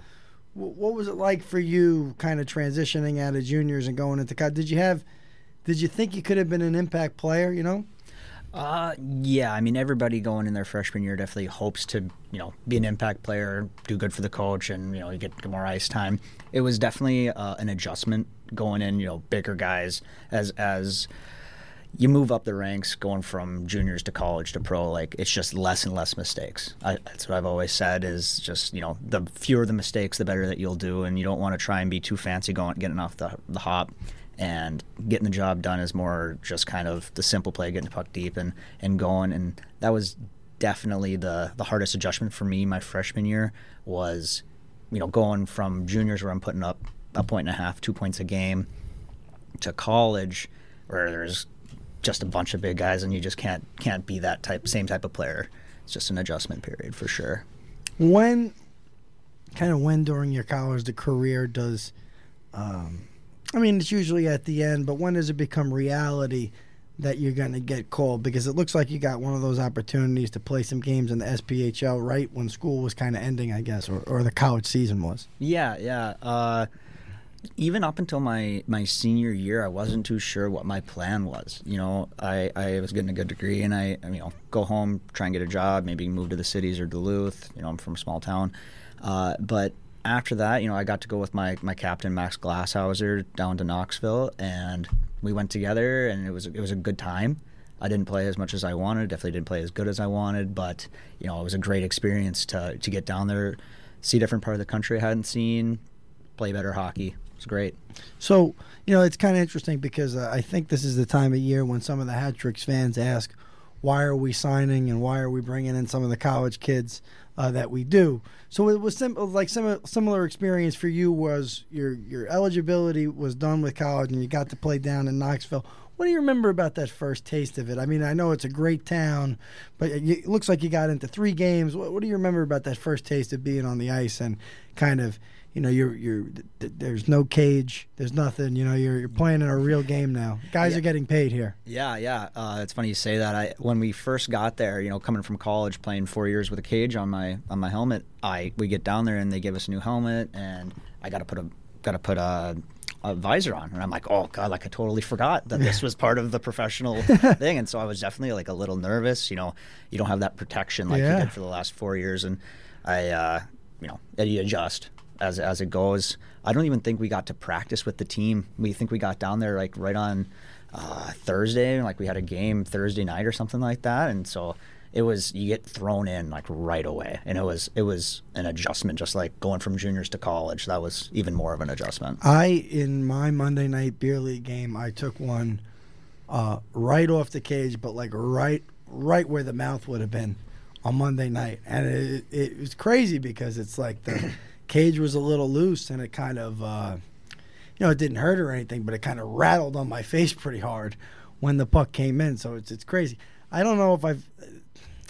wh- what was it like for you, kind of transitioning out of juniors and going into college? Did you have did you think you could have been an impact player? You know, Uh, yeah, I mean, everybody going in their freshman year definitely hopes to, you know, be an impact player, do good for the coach, and you know, you get more ice time. It was definitely uh, an adjustment going in, you know, bigger guys as as you move up the ranks, going from juniors to college to pro. Like it's just less and less mistakes. I, that's what I've always said is just you know, the fewer the mistakes, the better that you'll do, and you don't want to try and be too fancy going getting off the the hop and getting the job done is more just kind of the simple play, getting the puck deep and, and going. And that was definitely the, the hardest adjustment for me my freshman year was, you know, going from juniors where I'm putting up a point and a half, two points a game to college where there's just a bunch of big guys and you just can't can't be that type same type of player. It's just an adjustment period for sure. when kind of when during your college the career does um, i mean it's usually at the end but when does it become reality that you're going to get called because it looks like you got one of those opportunities to play some games in the sphl right when school was kind of ending i guess or, or the college season was Yeah, yeah. Uh, even up until my, my senior year, I wasn't too sure what my plan was. You know, I, I was getting a good degree, and I, you know, go home, try and get a job, maybe move to the cities or Duluth. You know, I'm from a small town. Uh, but after that, you know, I got to go with my, my captain Max Glasshauser down to Knoxville, and we went together, and it was it was a good time. I didn't play as much as I wanted. Definitely didn't play as good as I wanted, but you know, it was a great experience to to get down there, see a different part of the country I hadn't seen, play better hockey. Great. So, you know, it's kind of interesting because uh, I think this is the time of year when some of the Hat Tricks fans ask, why are we signing and why are we bringing in some of the college kids uh, that we do? So it was sim- like similar similar experience for you was your your eligibility was done with college and you got to play down in Knoxville. What do you remember about that first taste of it? I mean, I know it's a great town, but it looks like you got into three games. What, what do you remember about that first taste of being on the ice and kind of you know, you're you're th- th- there's no cage, there's nothing. You know, you're you're playing in a real game now. Guys Yeah. are getting paid here. Yeah, yeah. Uh, it's funny you say that. I when we first got there, you know, coming from college, playing four years with a cage on my on my helmet, I we get down there and they give us a new helmet, and I got to put a got to put a, a visor on, and I'm like, oh god, like I totally forgot that this was part of the professional thing, and so I was definitely like a little nervous. You know, you don't have that protection like Yeah. you did for the last four years, and I, uh, you know, you adjust as as it goes. I don't even think we got to practice with the team. We think we got down there like right on uh, Thursday, like we had a game Thursday night or something like that, and so it was you get thrown in like right away, and it was it was an adjustment, just like going from juniors to college. That was even more of an adjustment. I in my Monday night beer league game, I took one uh, right off the cage, but like right right where the mouth would have been on Monday night, and it, it was crazy because it's like the cage was a little loose, and it kind of uh, you know it didn't hurt or anything, but it kind of rattled on my face pretty hard when the puck came in. So it's it's crazy. I don't know if I've.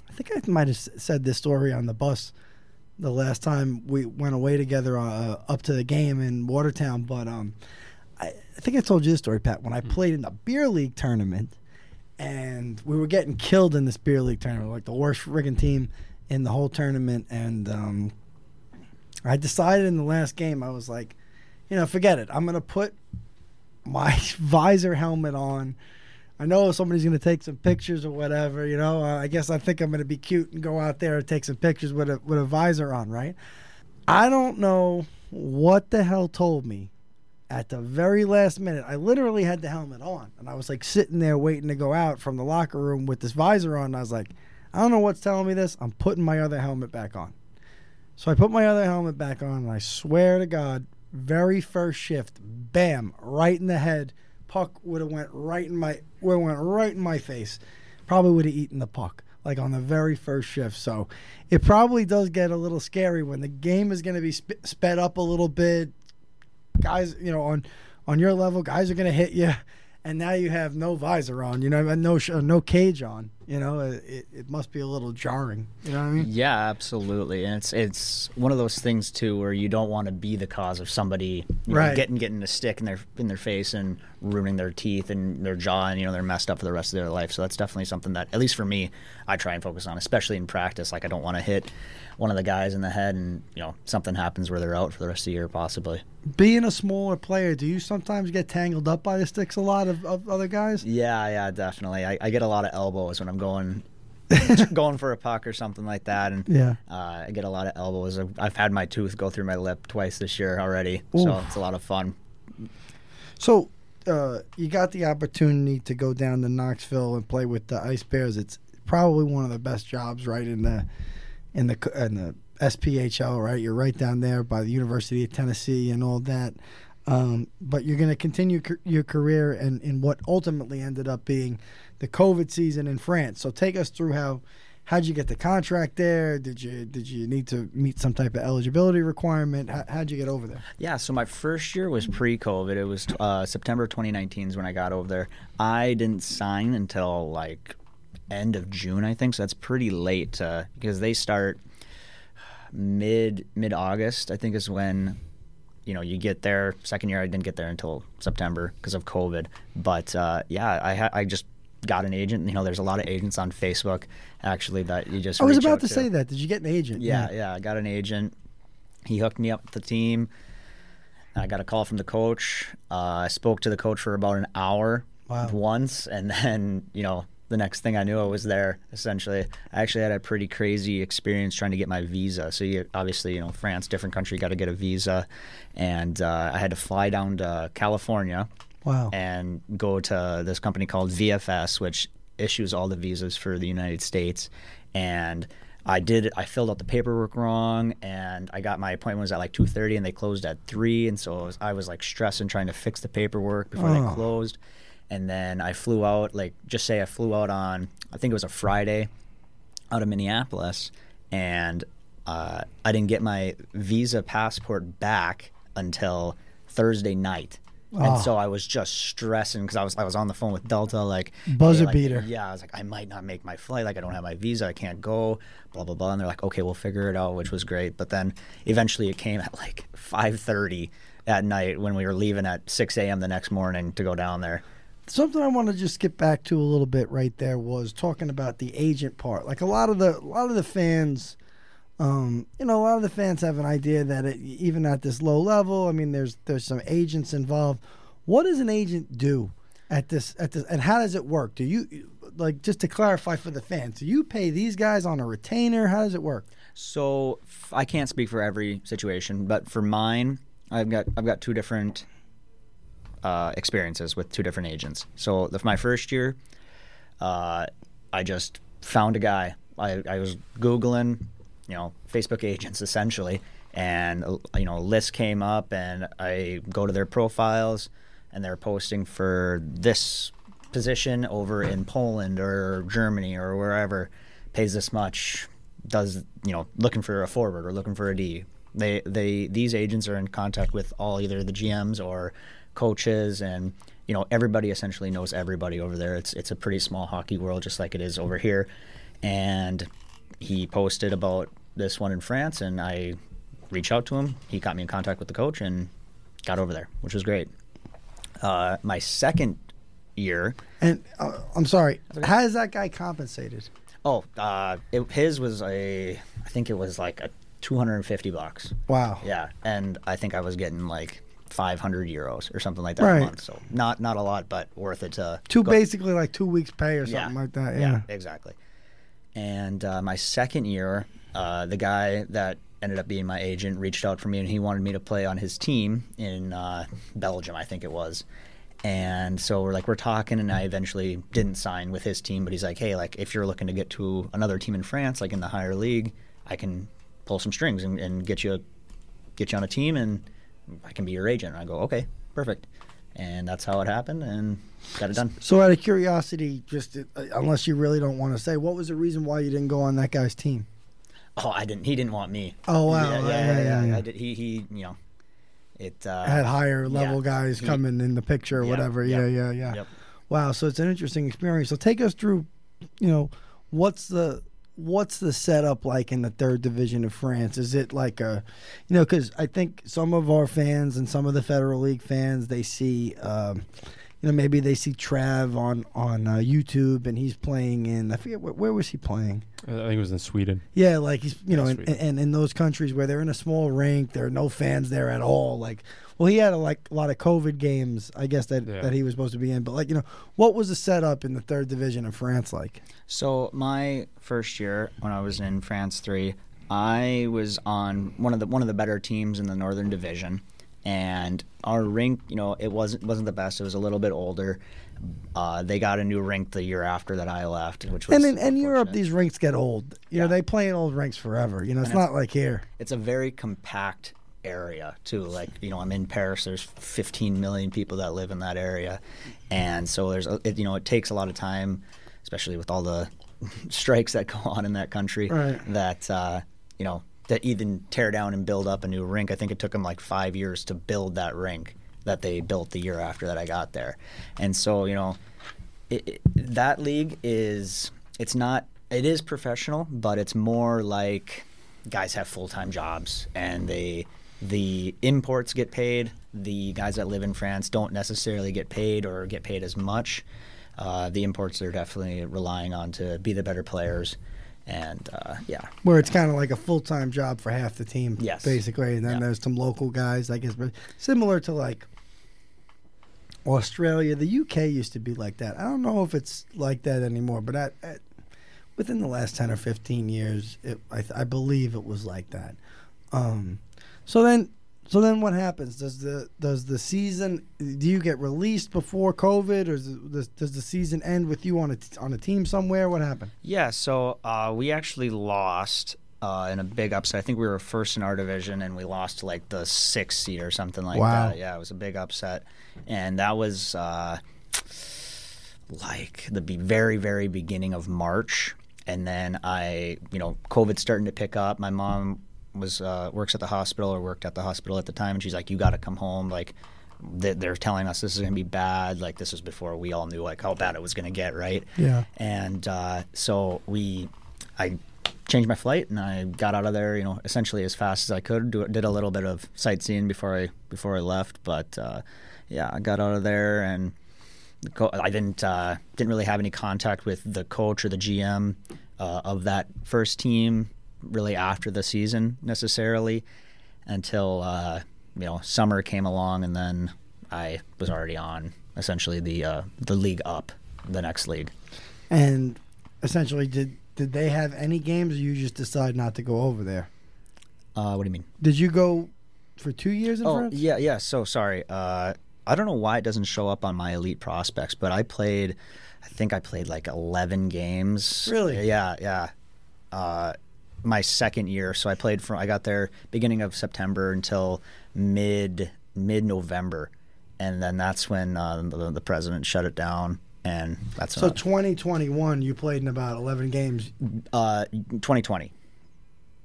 I think I might have said this story on the bus the last time we went away together uh, up to the game in Watertown. But um, I, I think I told you this story, Pat. When I played in the beer league tournament, and we were getting killed in this beer league tournament, like the worst friggin' team in the whole tournament. And um, I decided in the last game, I was like, you know, forget it. I'm going to put my visor helmet on. I know somebody's going to take some pictures or whatever, you know. Uh, I guess I think I'm going to be cute and go out there and take some pictures with a with a visor on, right? I don't know what the hell told me at the very last minute. I literally had the helmet on and I was like sitting there waiting to go out from the locker room with this visor on. And I was like, I don't know what's telling me this. I'm putting my other helmet back on. So I put my other helmet back on and I swear to God, very first shift, bam, right in the head. Puck would have went right in my would went right in my face. Probably would have eaten the puck like on the very first shift. So it probably does get a little scary when the game is going to be sp- sped up a little bit. Guys, you know, on on your level, guys are going to hit you, and now you have no visor on. You know, no sh- no cage on. You know, it, it must be a little jarring. You know what I mean? Yeah, absolutely. And it's it's one of those things too where you don't want to be the cause of somebody you know, Right. getting getting a stick in their in their face and ruining their teeth and their jaw and you know they're messed up for the rest of their life. So that's definitely something that at least for me I try and focus on, especially in practice. Like I don't want to hit one of the guys in the head and you know something happens where they're out for the rest of the year possibly. Being a smaller player, do you sometimes get tangled up by the sticks a lot of, of other guys? Yeah, yeah, definitely. I, I get a lot of elbows when I'm going going for a puck or something like that, and Yeah. uh, I get a lot of elbows. I've, I've had my tooth go through my lip twice this year already, so it's a lot of fun. So uh, you got the opportunity to go down to Knoxville and play with the Ice Bears. It's probably one of the best jobs, right in the in the in the SPHL, right? You're right down there by the University of Tennessee and all that. Um, but you're going to continue ca- your career in, in what ultimately ended up being the COVID season in France. So take us through how how'd you get the contract there? Did you did you need to meet some type of eligibility requirement? How, how'd you get over there? Yeah, so my first year was pre-COVID. It was uh, September 2019 is when I got over there. I didn't sign until like end of June, I think. So that's pretty late uh, because they start mid mid August. I think is when you know you get there. Second year, I didn't get there until September because of COVID. But uh, yeah, I ha- I just got an agent. You know, there's a lot of agents on Facebook actually that you just. I was about out to say that. Did you get an agent? yeah, yeah. I got an agent. He hooked me up with the team. I got a call from the coach. Uh, I spoke to the coach for about an hour Wow. once, and then you know the next thing I knew, I was there. Essentially, I actually had a pretty crazy experience trying to get my visa. So you obviously, you know, France, different country, got to get a visa, and uh, I had to fly down to California Wow. and go to this company called VFS, which issues all the visas for the United States. And I did I filled out the paperwork wrong, and I got my appointment was at like two thirty, and they closed at three, and so I was, I was like stressing trying to fix the paperwork before Oh. they closed. And then I flew out, like just say I flew out on I think it was a Friday, out of Minneapolis, and uh, I didn't get my visa passport back until Thursday night. Oh. And so I was just stressing because I was I was on the phone with Delta like Buzzer like, beater. Yeah, I was like I might not make my flight. Like I don't have my visa. I can't go. Blah blah blah. And they're like, okay, we'll figure it out, which was great. But then eventually it came at like 5:30 at night when we were leaving at 6 a.m. the next morning to go down there. Something I want to just get back to a little bit right there was talking about the agent part. Like a lot of the a lot of the fans, um, you know, a lot of the fans have an idea that it, even at this low level, I mean, there's there's some agents involved. What does an agent do at this at this, and how does it work? Do you like just to clarify for the fans? Do you pay these guys on a retainer? How does it work? So I can't speak for every situation, but for mine, I've got I've got two different uh, experiences with two different agents. So the, my first year, uh, I just found a guy. I, I was googling, you know, Facebook agents essentially, and you know, a list came up, and I go to their profiles, and they're posting for this position over in Poland or Germany or wherever, pays this much, does you know, looking for a forward or looking for a D. They they these agents are in contact with all either the GMs or coaches and you know everybody essentially knows everybody over there. It's it's a pretty small hockey world just like it is over here. And he posted about this one in France and I reached out to him. He got me in contact with the coach and got over there, which was great. Uh, my second year, And uh, I'm sorry, how is that guy compensated? Oh, uh, it, his was a, I think it was like a 250 bucks. Wow. Yeah, and I think I was getting like 500 euros or something like that Right. a month. So not not a lot, but worth it to Two go- basically like two weeks pay or something Yeah. like that. Yeah. exactly. And uh, my second year, uh, the guy that ended up being my agent reached out for me, and he wanted me to play on his team in uh, Belgium, I think it was. And so we're like we're talking, and I eventually didn't sign with his team, but he's like, hey, like if you're looking to get to another team in France, like in the higher league, I can pull some strings and, and get you get you on a team, and I can be your agent. And I go, okay, perfect. And that's how it happened, and got it done. So out of curiosity, just uh, unless you really don't want to say, what was the reason why you didn't go on that guy's team? Oh, I didn't. He didn't want me. Oh, wow. Yeah, yeah, Yeah, yeah. yeah, yeah, did, he, he, you know, it uh, Had higher level guys He- coming in the picture or whatever. Yeah, yeah, yeah. Yep. Wow, so it's an interesting experience. So take us through, you know, what's the what's the setup like in the third division of France? Is it like a, you know, because I think some of our fans and some of the Federal League fans they see, um, know, maybe they see Trav on on uh, YouTube and he's playing in I forget where, where was he playing. I think it was in Sweden. Yeah, like he's you know, Yeah, and, Sweden. and in those countries where they're in a small rink, there are no fans there at all. Like, well, he had a, like a lot of COVID games, I guess that Yeah. that he was supposed to be in. But like, you know, what was the setup in the third division of France like? So my first year when I was in France three, I was on one of the one of the better teams in the Northern Division, and our rink, you know, it wasn't wasn't the best. It was a little bit older. Uh, they got a new rink the year after that I left, which was And in, in Europe, these rinks get old. You know, they play in old rinks forever. You know, it's And it's- not like here. it's a very compact area too like you know i'm in paris there's 15 million people that live in that area and so there's a, it, you know it takes a lot of time especially with all the strikes that go on in that country Right. that uh, you know that even tear down and build up a new rink i think it took them like five years to build that rink that they built the year after that i got there. And so you know it, it, that league is it's not it is professional but it's more like guys have full-time jobs and they the imports get paid. The guys that live in france don't necessarily get paid or get paid as much. Uh, the imports are definitely relying on to be the better players and uh, yeah Where it's kind of like a full time job for half the team, Yes. basically. And then Yeah. there's some local guys, I guess, but similar to like Australia. The UK used to be like that. I don't know if it's like that anymore, but at, at, within the last 10 or 15 years, it, I, I believe it was like that. Um, so then. So then, what happens? Does the does the season? Do you get released before COVID, or does, does, does the season end with you on a on a team somewhere? What happened? Yeah, so uh, we actually lost uh, in a big upset. I think we were first in our division, and we lost like the sixth seed or something like Wow. that. Yeah, it was a big upset, and that was uh, like the be- very, very beginning of March. And then I, you know, COVID's starting to pick up. My mom was uh, works at the hospital or worked at the hospital at the time, and she's like, "You got to come home." Like, they- they're telling us this is going to be bad. Like, this was before we all knew like how bad it was going to get, right? Yeah. And uh, so we, I changed my flight and I got out of there, you know, essentially as fast as I could. Do, did a little bit of sightseeing before I before I left, but uh, yeah, I got out of there and co- I didn't uh, didn't really have any contact with the coach or the GM uh, of that first team really after the season necessarily until uh, you know summer came along and then I was already on essentially the uh, the league up the next league. And essentially, did did they have any games, or you just decide not to go over there? Uh, what do you mean? Did you go for two years in Oh France? yeah, yeah. So sorry. Uh, I don't know why it doesn't show up on my elite prospects, but I played. I think I played like eleven games. Really? Yeah, yeah. Uh, my second year, so I played from. I got there beginning of September until mid mid November, and then that's when uh, the, the president shut it down, and that's So 2021, you played in about 11 games. uh, 2020.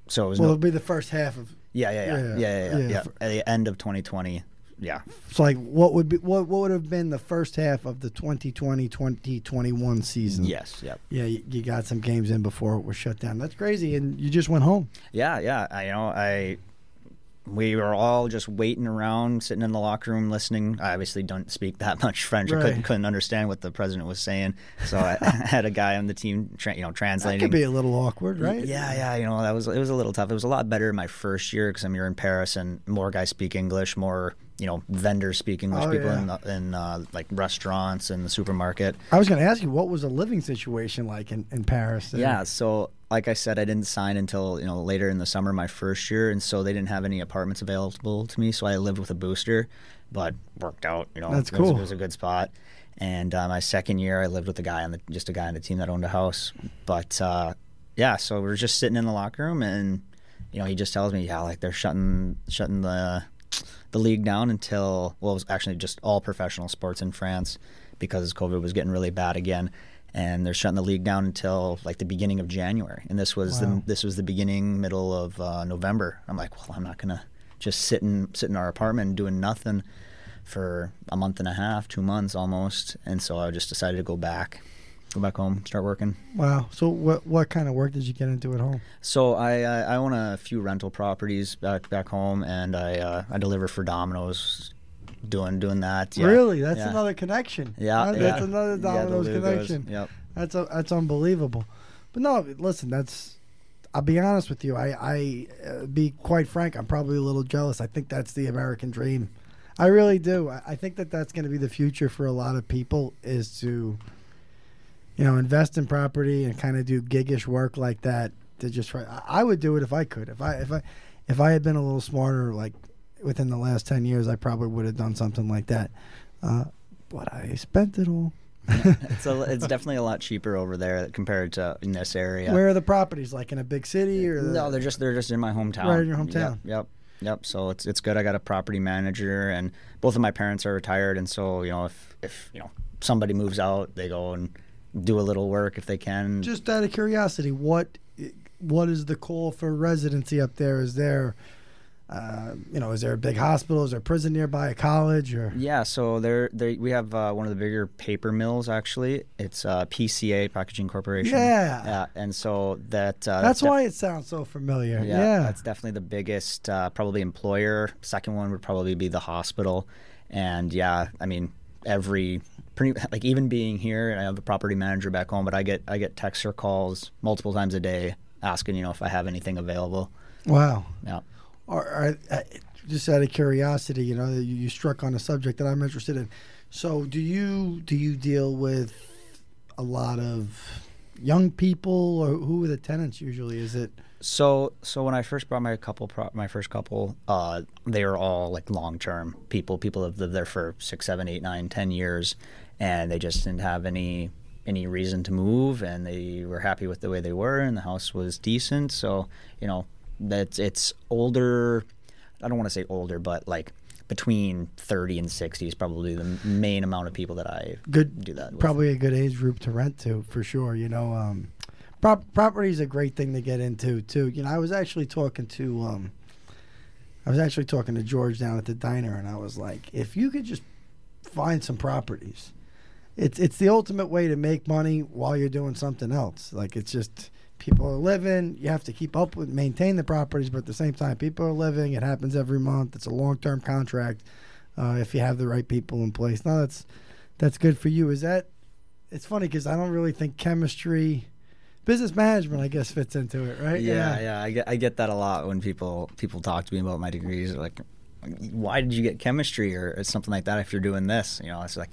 So it was Well, no, it'll be the first half of. yeah, yeah, yeah, yeah, yeah, yeah, yeah, yeah. yeah. At the end of 2020, yeah. So like, what would be what what would have been the first half of the 2020-2021 season? Yes, yep. Yeah, you, you got some games in before it was shut down. That's crazy, and you just went home. Yeah, yeah. I you know I we were all just waiting around, sitting in the locker room, listening. I obviously don't speak that much French. I Right. couldn't, couldn't understand what the president was saying, so I, I had a guy on the team, tra- you know, That translating. could be a little awkward, right? Yeah, yeah, you know that was it was a little tough. It was a lot better my first year because I'm here in Paris and more guys speak English, more you know vendors speak English, Oh, people yeah. in the, in uh, like restaurants and the supermarket. I was going to ask you, what was the living situation like in, in Paris? Yeah, so like I said, I didn't sign until you know later in the summer, my first year, and so they didn't have any apartments available to me. So I lived with a booster, but worked out. You know, That's it was, cool. it was a good spot. And uh, my second year, I lived with a guy on the just a guy on the team that owned a house. But uh, yeah, so we were just sitting in the locker room, and you know, he just tells me, yeah, like they're shutting shutting the the league down until well, it was actually just all professional sports in France because COVID was getting really bad again, and they're shutting the league down until like the beginning of January. And this was Wow. the this was the beginning middle of uh, November. I'm like, well, I'm not gonna just sit in sit in our apartment doing nothing for a month and a half, two months almost. And so I just decided to go back, go back home, start working. Wow. So what what kind of work did you get into at home? So I I, I own a few rental properties back back home, and I uh, I deliver for Domino's, doing doing that. Yeah. Really? That's Yeah. another connection. Yeah, Uh, yeah. That's another Yeah, the Domino's connection. Yep. That's a, that's unbelievable. But no, listen, that's. I'll be honest with you. I I uh, be quite frank. I'm probably a little jealous. I think that's the American dream. I really do. I, I think that that's going to be the future for a lot of people is to, you know, invest in property and kind of do giggish work like that. To just try. I, I would do it if I could. If I if I if I had been a little smarter, like within the last ten years, I probably would have done something like that. Uh, but I spent it all. it's a, it's definitely a lot cheaper over there compared to in this area. Where are the properties? Like in a big city or the, No, they're just they're just in my hometown. Right in your hometown. Yep, yep, yep. So it's it's good. I got a property manager, and both of my parents are retired, and so you know if if you know somebody moves out, they go and do a little work if they can. Just out of curiosity, what what is the call for residency up there? Is there, uh, you know, is there a big hospital? Is there a prison nearby? A college or? Yeah, so there, there we have uh, one of the bigger paper mills. Actually, it's uh, PCA Packaging Corporation. Yeah. yeah, and so that uh, That's def- why it sounds so familiar. Yeah, Yeah. that's definitely the biggest, uh, probably employer. Second one would probably be the hospital, and yeah, I mean every pretty like even being here, and I have a property manager back home, but I get I get texts or calls multiple times a day asking you know if I have anything available. wow. Yeah. Or, or uh, just out of curiosity, you know, you, you struck on a subject that I'm interested in. So, do you do you deal with a lot of young people, or who are the tenants usually? Is it So so when I first brought my couple, my first couple, uh, they were all like long term people. People have lived there for six, seven, eight, nine, ten years, and they just didn't have any any reason to move, and they were happy with the way they were, and the house was decent. So you know that it's older. I don't want to say older, but like between 30 and 60 is probably the main amount of people that I good do that with. probably a good age group to rent to for sure you know um prop- property is a great thing to get into too you know i was actually talking to um i was actually talking to george down at the diner and i was like if you could just find some properties it's it's the ultimate way to make money while you're doing something else like it's just people are living you have to keep up with maintain the properties but at the same time people are living it happens every month it's a long-term contract uh, if you have the right people in place Now that's that's good for you. Is that? It's funny because I don't really think chemistry, business management, I guess fits into it, right? Yeah, yeah, I get I get that a lot when people people talk to me about my degrees. Like, why did you get chemistry or, something like that if you're doing this? You know, it's like,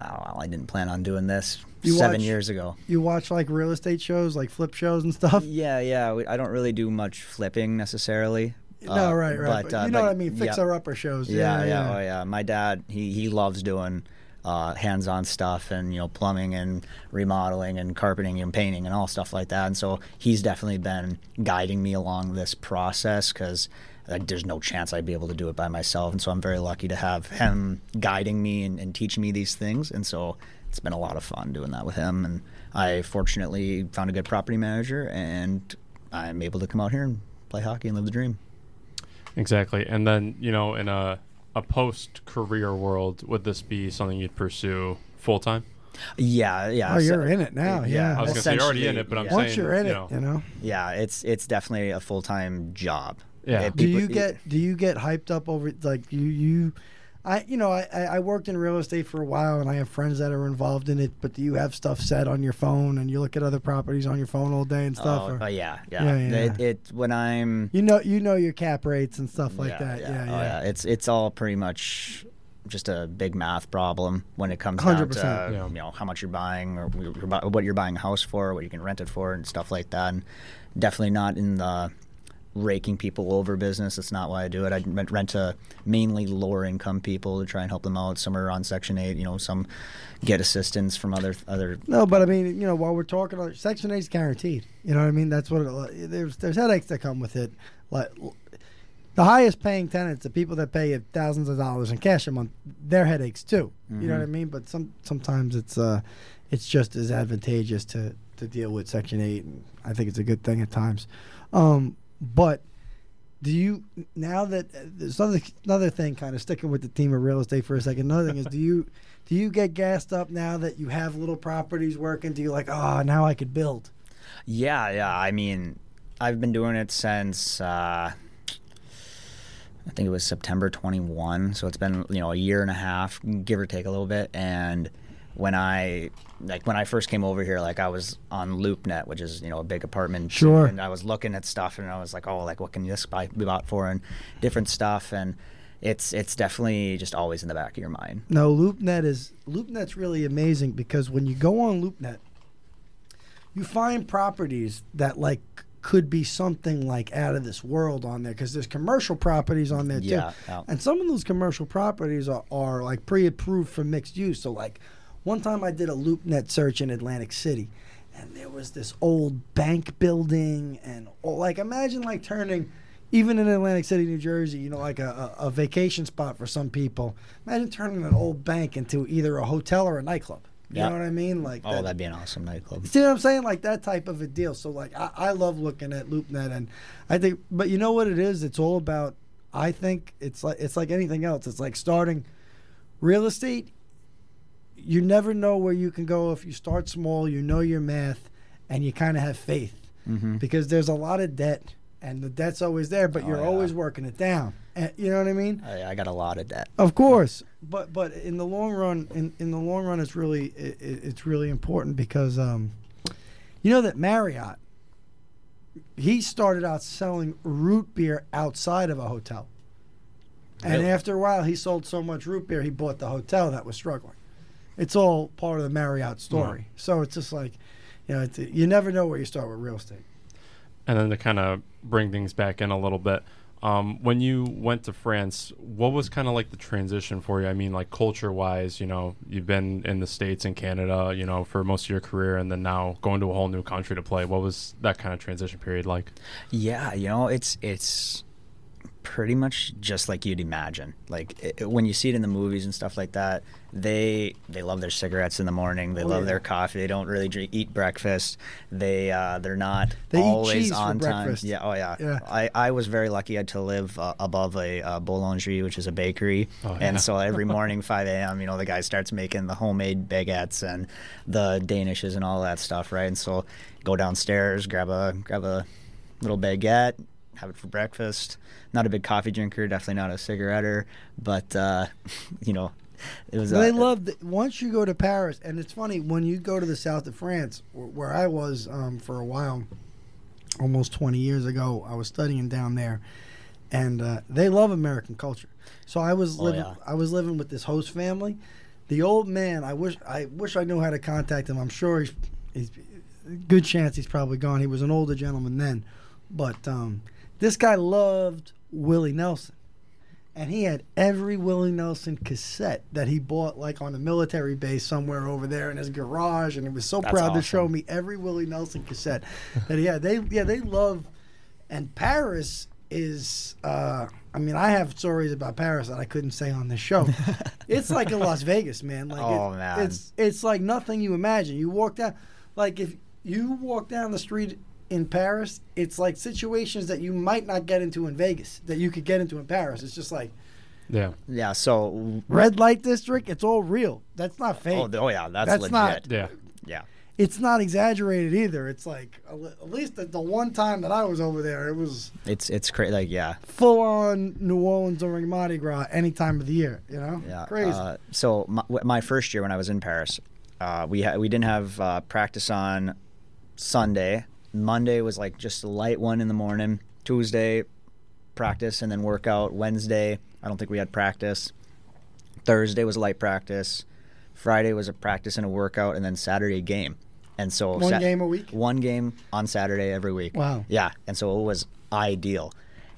well, I didn't plan on doing this You seven watch- years ago. You watch like real estate shows, like flip shows and stuff. Yeah, yeah. we- I don't really do much flipping necessarily. no, Uh, right, right. But, But uh, you know but what I mean? yeah. Fixer upper shows. Yeah, Yeah, yeah, oh yeah. My dad, he he loves doing uh, hands-on stuff and you know plumbing and remodeling and carpeting and painting and all stuff like that. And so he's definitely been guiding me along this process because like, there's no chance I'd be able to do it by myself. And so I'm very lucky to have him guiding me and, and teaching me these things. And so it's been a lot of fun doing that with him. And I fortunately found a good property manager, and I'm able to come out here and play hockey and live the dream. Exactly. And then, you know, in a a post career world, would this be something you'd pursue full time? Yeah, yeah. Oh, so- you're in it now. Yeah. I was gonna say you're already in it, but I'm yeah. Once saying you're in you it, you know. Yeah, it's it's definitely a full time job. Yeah. It- Do you get do you get hyped up over like you you I you know I, I worked in real estate for a while and I have friends that are involved in it but do you have stuff set on your phone and you look at other properties on your phone all day and stuff Oh, or- oh, yeah, yeah. Yeah, yeah, It, it when I'm you know you know your cap rates and stuff like that yeah yeah, Oh, yeah, It's it's all pretty much just a big math problem when it comes 100%, to yeah. you know how much you're buying or what you're buying a house for, what you can rent it for, and stuff like that. And definitely not in the raking people over business. That's not why I do it. I rent, to mainly lower income people to try and help them out. Some are on Section Eight. You know, some get assistance from other other. No, but I mean, you know, while we're talking, about Section Eight is guaranteed. You know what I mean? That's what it, there's there's headaches that come with it. Like the highest paying tenants, the people that pay thousands of dollars in cash a month, their headaches too. You know what I mean? But some sometimes it's uh, it's just as advantageous to to deal with Section Eight, and I think it's a good thing at times. Um, but do you now that uh, there's another another thing kind of sticking with the theme of real estate for a second another thing is do you do you get gassed up now that you have little properties working do you like oh now i could build Yeah, yeah. I mean, I've been doing it since uh, I think it was September 21. So it's been you know a year and a half, give or take a little bit. And when I like when I first came over here, like I was on LoopNet, which is you know a big apartment. Sure. And I was looking at stuff, and I was like, oh, like what can this buy, be bought for, and different stuff. And it's it's definitely just always in the back of your mind. no loopnet is loopnet's really amazing because when you go on loopnet you find properties that like could be something like out of this world on there because there's commercial properties on there too Yeah, yeah. and some of those commercial properties are, are like pre-approved for mixed use so like one time i did a loopnet search in atlantic city and there was this old bank building and oh, like imagine like turning even in Atlantic City, New Jersey, you know, like a, a, a vacation spot for some people. Imagine turning an old bank into either a hotel or a nightclub. You Yeah. know what I mean? Like, Oh, that- that'd be an awesome nightclub. See what I'm saying? Like that type of a deal. So like I, I love looking at LoopNet and I think but you know what it is? It's all about I think it's like it's like anything else. It's like starting real estate. You never know where you can go if you start small, you know your math and you kind of have faith. Because there's a lot of debt and the debt's always there, but Oh, you're yeah. always working it down. And, you know what I mean? I, I got a lot of debt. Of course, but but in the long run, in, in the long run, it's really it, it- it's really important because um, you know that Marriott, he started out selling root beer outside of a hotel, and after a while, he sold so much root beer, he bought the hotel that was struggling. It's all part of the Marriott story. So it's just like, you know, it's, you never know where you start with real estate. And then to kind of bring things back in a little bit, um, when you went to France, what was kind of like the transition for you? I mean, like culture wise, you know, you've been in the States and Canada, you know, for most of your career, and then now going to a whole new country to play. What was that kind of transition period like? Yeah, you know, it's it's pretty much just like you'd imagine. Like it, when you see it in the movies and stuff like that, they they love their cigarettes in the morning. They Oh, love yeah. their coffee. They don't really drink, eat breakfast. They uh, they're not They eat always on time. breakfast. Yeah, oh yeah. Yeah. I, I was very lucky I had to live uh, above a uh, boulangerie, which is a bakery, Oh, yeah. and so every morning 5 a.m. you know the guy starts making the homemade baguettes and the danishes and all that stuff, right? And so go downstairs, grab a grab a little baguette, have it for breakfast. Not a big coffee drinker, definitely not a cigaretter, but uh, you know, it was. They uh, love the, once you go to Paris, and it's funny when you go to the south of France, where I was um, for a while, almost 20 years ago. I was studying down there, and uh, they love American culture. So I was Oh, living, yeah. I was living with this host family. The old man, I wish, I wish I knew how to contact him. I'm sure he's, he's good chance he's probably gone. He was an older gentleman then, but um, this guy loved Willie Nelson and he had every Willie Nelson cassette that he bought like on a military base somewhere over there in his garage, and he was so That's proud to show me every Willie Nelson cassette that he had. They yeah they love, and Paris is. Uh, I mean, I have stories about Paris that I couldn't say on this show. it's like in Las Vegas, man. Like Oh, it- man. it's it's like nothing you imagine. You walk down, like if you walk down the street in Paris, it's like situations that you might not get into in Vegas that you could get into in Paris. It's just like Yeah. yeah. So red light district. It's all real. That's not fake. oh, oh yeah, that's, That's legit. not- Yeah. yeah. it's not exaggerated either. It's like at le- at least the, the one time that I was over there, it was It's it's crazy. Like yeah, full on New Orleans during Mardi Gras any time of the year. You know, yeah. crazy. Uh, so my, my first year when I was in Paris, uh, we ha- we didn't have uh, practice on Sunday. Monday was like just a light one in the morning. Tuesday, practice and then workout. Wednesday, I don't think we had practice. Thursday was a light practice. Friday was a practice and a workout, and then Saturday game. And so One game a week? One game on Saturday every week. Wow. Yeah, and so it was ideal.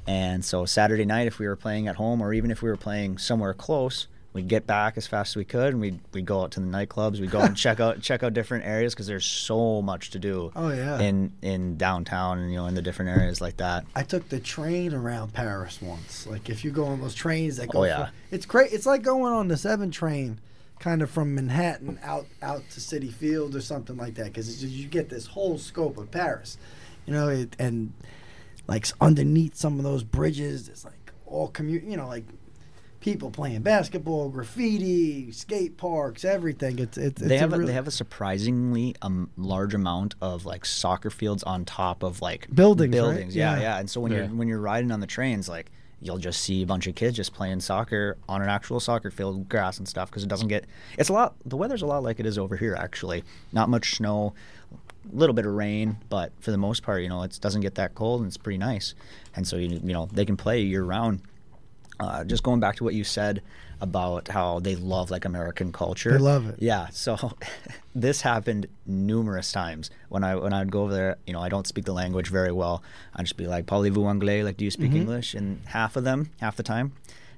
And so Saturday night, if we were playing at home, or even if we were playing somewhere close, we'd get back as fast as we could, and we'd we'd go out to the nightclubs. We'd go and check out check out different areas because there's so much to do. Oh, yeah. In in downtown and you know in the different areas like that. I took the train around Paris once. Like if you go on those trains that oh, go, Oh, yeah. fr- it's great. It's like going on the seven train, kind of from Manhattan out out to Citi Field or something like that, because you get this whole scope of Paris, you know, it, and like underneath some of those bridges, it's like all commute, you know, like people playing basketball, graffiti, skate parks, everything. It's it's, it's they have a, really, they have a surprisingly um, large amount of like soccer fields on top of like Buildings, right? buildings. Yeah, Yeah. yeah. And so when Yeah. you're when you're riding on the trains, like you'll just see a bunch of kids just playing soccer on an actual soccer field, grass and stuff, because it doesn't get. It's a lot. The weather's a lot like it is over here. Actually, not much snow, a little bit of rain, but for the most part, you know, it doesn't get that cold and it's pretty nice. And so you you know they can play year round. Uh, just going back to what you said about how they love like American culture. They love it. Yeah. So this happened numerous times when I when I'd go over there. You know, I don't speak the language very well. I'd just be like, "Parlez-vous anglais?" Like, do you Mm-hmm. speak English? And half of them, half the time,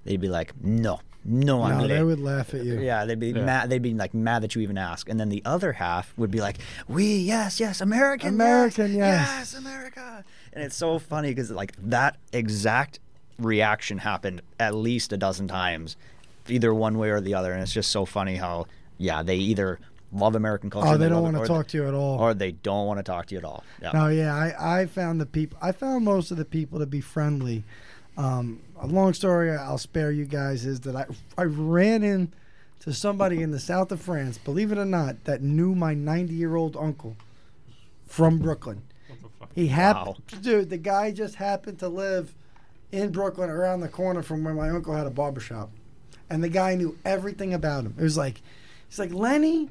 they'd be like, "No, no no, anglais." they would laugh at you. Yeah, they'd be Yeah. mad. They'd be like mad that you even ask, and then the other half would be like, "We, yes, yes, American, American, yes. yes, America." And it's so funny because like that exact reaction happened at least a dozen times, either one way or the other, and it's just so funny how yeah they either love American culture. Oh, and they don't want to talk to you at all. or they don't want to talk to you at all. Yeah. No, yeah, I, I found the people. I found most of the people to be friendly. Um, a long story I'll spare you guys is that I I ran in to somebody in the south of France, believe it or not, that knew my 90 year old uncle from Brooklyn. He happened, Wow. dude. The guy just happened to live in Brooklyn, around the corner from where my uncle had a barbershop, and the guy knew everything about him. It was like, he's like Lenny.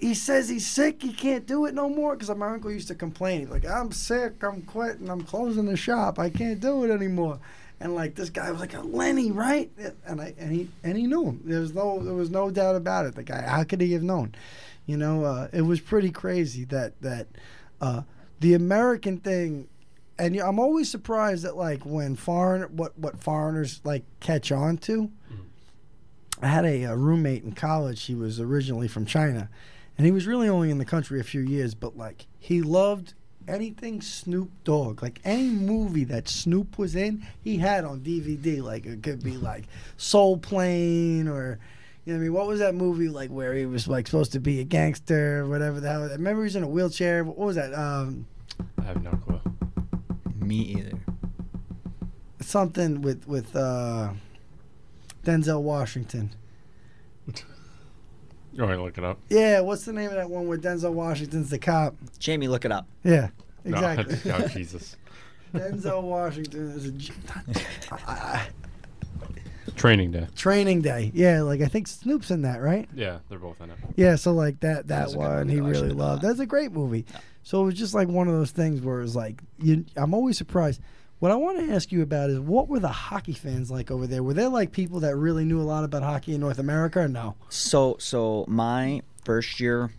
He says he's sick. He can't do it no more because my uncle used to complain. He's like, "I'm sick. I'm quitting. I'm closing the shop. I can't do it anymore." And like this guy was like, a "Lenny, right?" And I and he and he knew him. There was no there was no doubt about it. The guy, how could he have known? You know, uh, it was pretty crazy that that uh, the American thing and you- I'm always surprised that like when foreign what what foreigners like catch on to. I had a, uh roommate in college. He was originally from China, and he was really only in the country a few years. But like he loved anything Snoop Dogg, like any movie that Snoop was in, he had on DVD. Like it could be like Soul Plane or. You know what I mean? What was that movie like where he was like supposed to be a gangster or whatever the hell? I remember he was in a wheelchair. What was that? Um, I have no clue. Me either. something with with uh, Denzel Washington. You want to look it up? Yeah, what's the name of that one where Denzel Washington's the cop? Jamie, look it up. Yeah, No, exactly. oh, Jesus. Denzel Washington is a j- I- Training day. training day. Yeah, like I think Snoop's in that, right? Yeah, they're both in it. Yeah, so like that that That's a good one he really loved. That's a great movie. So it was just like one of those things where it was like you. I'm always surprised. What I want to ask you about is what were the hockey fans like over there? Were there like people that really knew a lot about hockey in North America or no? So so my first year,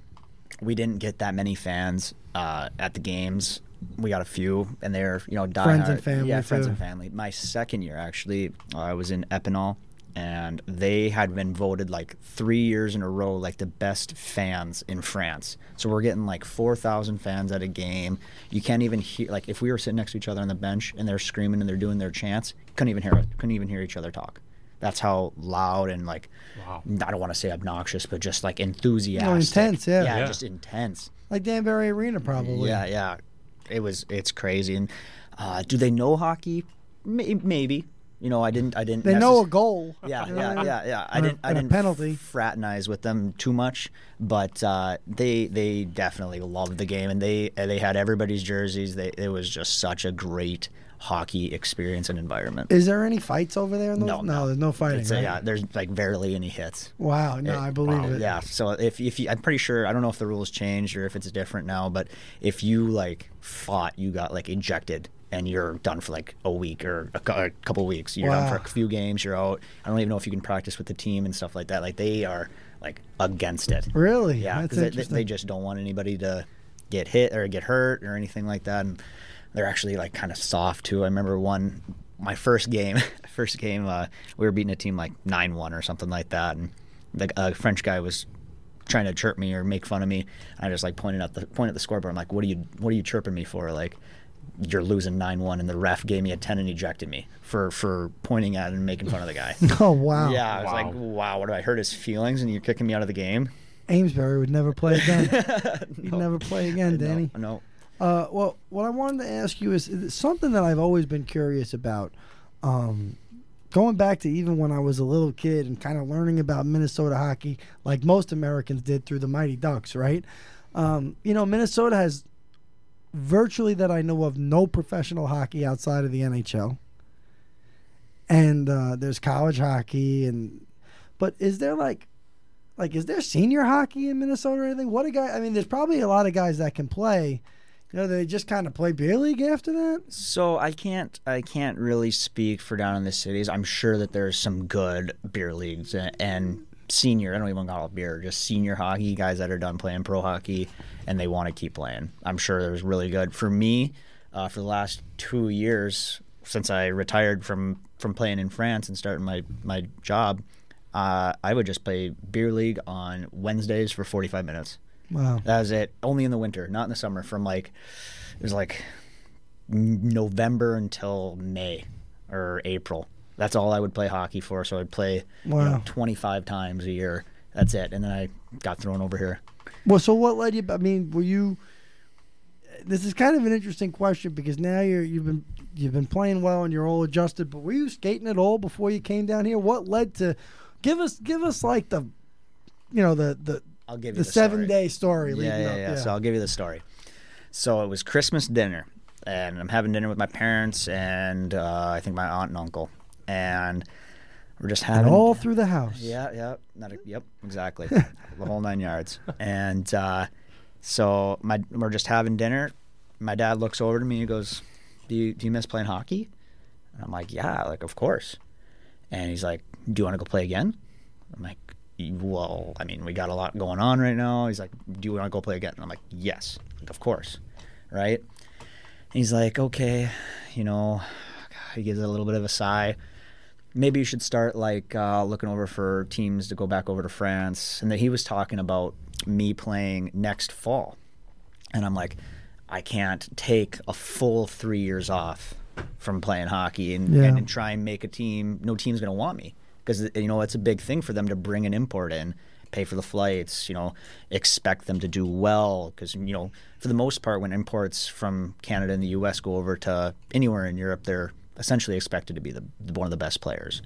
we didn't get that many fans uh, at the games. We got a few, and they're you know diehard. Friends and family, Yeah, friends too. and family. My second year actually, uh, I was in Epinal, and they had been voted like three years in a row like the best fans in France. So we're getting like four thousand fans at a game. You can't even hear like if we were sitting next to each other on the bench and they're screaming and they're doing their chants, couldn't even hear it. Couldn't even hear each other talk. That's how loud and like Wow. I don't want to say obnoxious, but just like enthusiastic. intense, yeah. yeah, Yeah. just intense. Like Danbury Arena, probably. Yeah, yeah. It was. It's crazy. And uh, do they know hockey? Maybe, You know, I didn't. I didn't. They know a goal. Yeah, You know what I yeah, yeah, yeah. I didn't. I didn't penalty. fraternize with them too much, but uh, they they definitely loved the game, and they they had everybody's jerseys. They it was just such a great hockey experience and environment. Is there any fights over there? In those? No, no, no. there's no fighting. It's, uh, right? yeah, there's like barely any hits. Wow, no, It- I believe it. Yeah, so if if you, I'm pretty sure I don't know if the rules changed or if it's different now, but if you like fought, you got like ejected and you're done for like a week or a, a couple weeks. You're done for a few games. You're out. I don't even know if you can practice with the team and stuff like that. Like they are like against it. Really? Yeah, because they, they just don't want anybody to get hit or get hurt or anything like that. And they're actually like kind of soft too. I remember one, my first game, first game, uh, we were beating a team like nine one or something like that, and the uh, French guy was trying to chirp me or make fun of me. I just like pointed at the point at the scoreboard. I'm like, what are you what are you chirping me for? Like. You're losing nine one, and the ref gave me a ten and ejected me for for pointing at and making fun of the guy. oh wow. Yeah, I was Wow. like, wow, what do I hurt his feelings, and you're kicking me out of the game? Amesbury would never play again. He'd never play again, Danny. No, Uh, well, what I wanted to ask you is, is something that I've always been curious about. Um, going back to even when I was a little kid and kind of learning about Minnesota hockey, like most Americans did through the Mighty Ducks, right? Um, you know, Minnesota has virtually that I know of no professional hockey outside of the NHL. And uh, there's college hockey, and but is there like like is there senior hockey in Minnesota or anything? What a guy! I mean, there's probably a lot of guys that can play. You know, they just kind of play beer league after that. So I can't I can't really speak for down in the cities. I'm sure that there's some good beer leagues and, and senior. I don't even call it beer, just senior hockey guys that are done playing pro hockey and they want to keep playing. I'm sure there's really good. For me, uh, for the last two years since I retired from from playing in France and starting my my job, uh, I would just play beer league on Wednesdays for 45 minutes. Wow. That was it. Only in the winter, not in the summer. From like it was like November until May or April. That's all I would play hockey for. So I'd play you know, 25 times a year. That's it. And then I got thrown over here. Well, so what led you? I mean, were you? This is kind of an interesting question because now you're you've been you've been playing well and you're all adjusted. But were you skating at all before you came down here? What led to? Give us give us like the, you know the the I'll give the, you the, seven story. day story Yeah, yeah, up. yeah. So I'll give you the story. So it was Christmas dinner, and I'm having dinner with my parents and uh, I think my aunt and uncle, and we're just and having all through the house. Yeah, yeah, not a, yep, exactly, the whole nine yards. And uh, so my we're just having dinner. My dad looks over to me and he goes, "Do you do you miss playing hockey?" And I'm like, "Yeah, like of course." And he's like, "Do you want to go play again?" I'm like, "Well, I mean, we got a lot going on right now." He's like, "Do you want to go play again?" And I'm like, "Yes, like, of course." Right? And he's like, "Okay, you know." He gives a little bit of a sigh maybe you should start like uh, looking over for teams to go back over to France. And that he was talking about me playing next fall, and I'm like, I can't take a full three years off from playing hockey and, Yeah. and, and try and make a team. No team's gonna want me because you know it's a big thing for them to bring an import in. Pay for the flights, you know, expect them to do well because you know, for the most part, when imports from Canada and the U.S. go over to anywhere in Europe, they're essentially expected to be the one of the best players.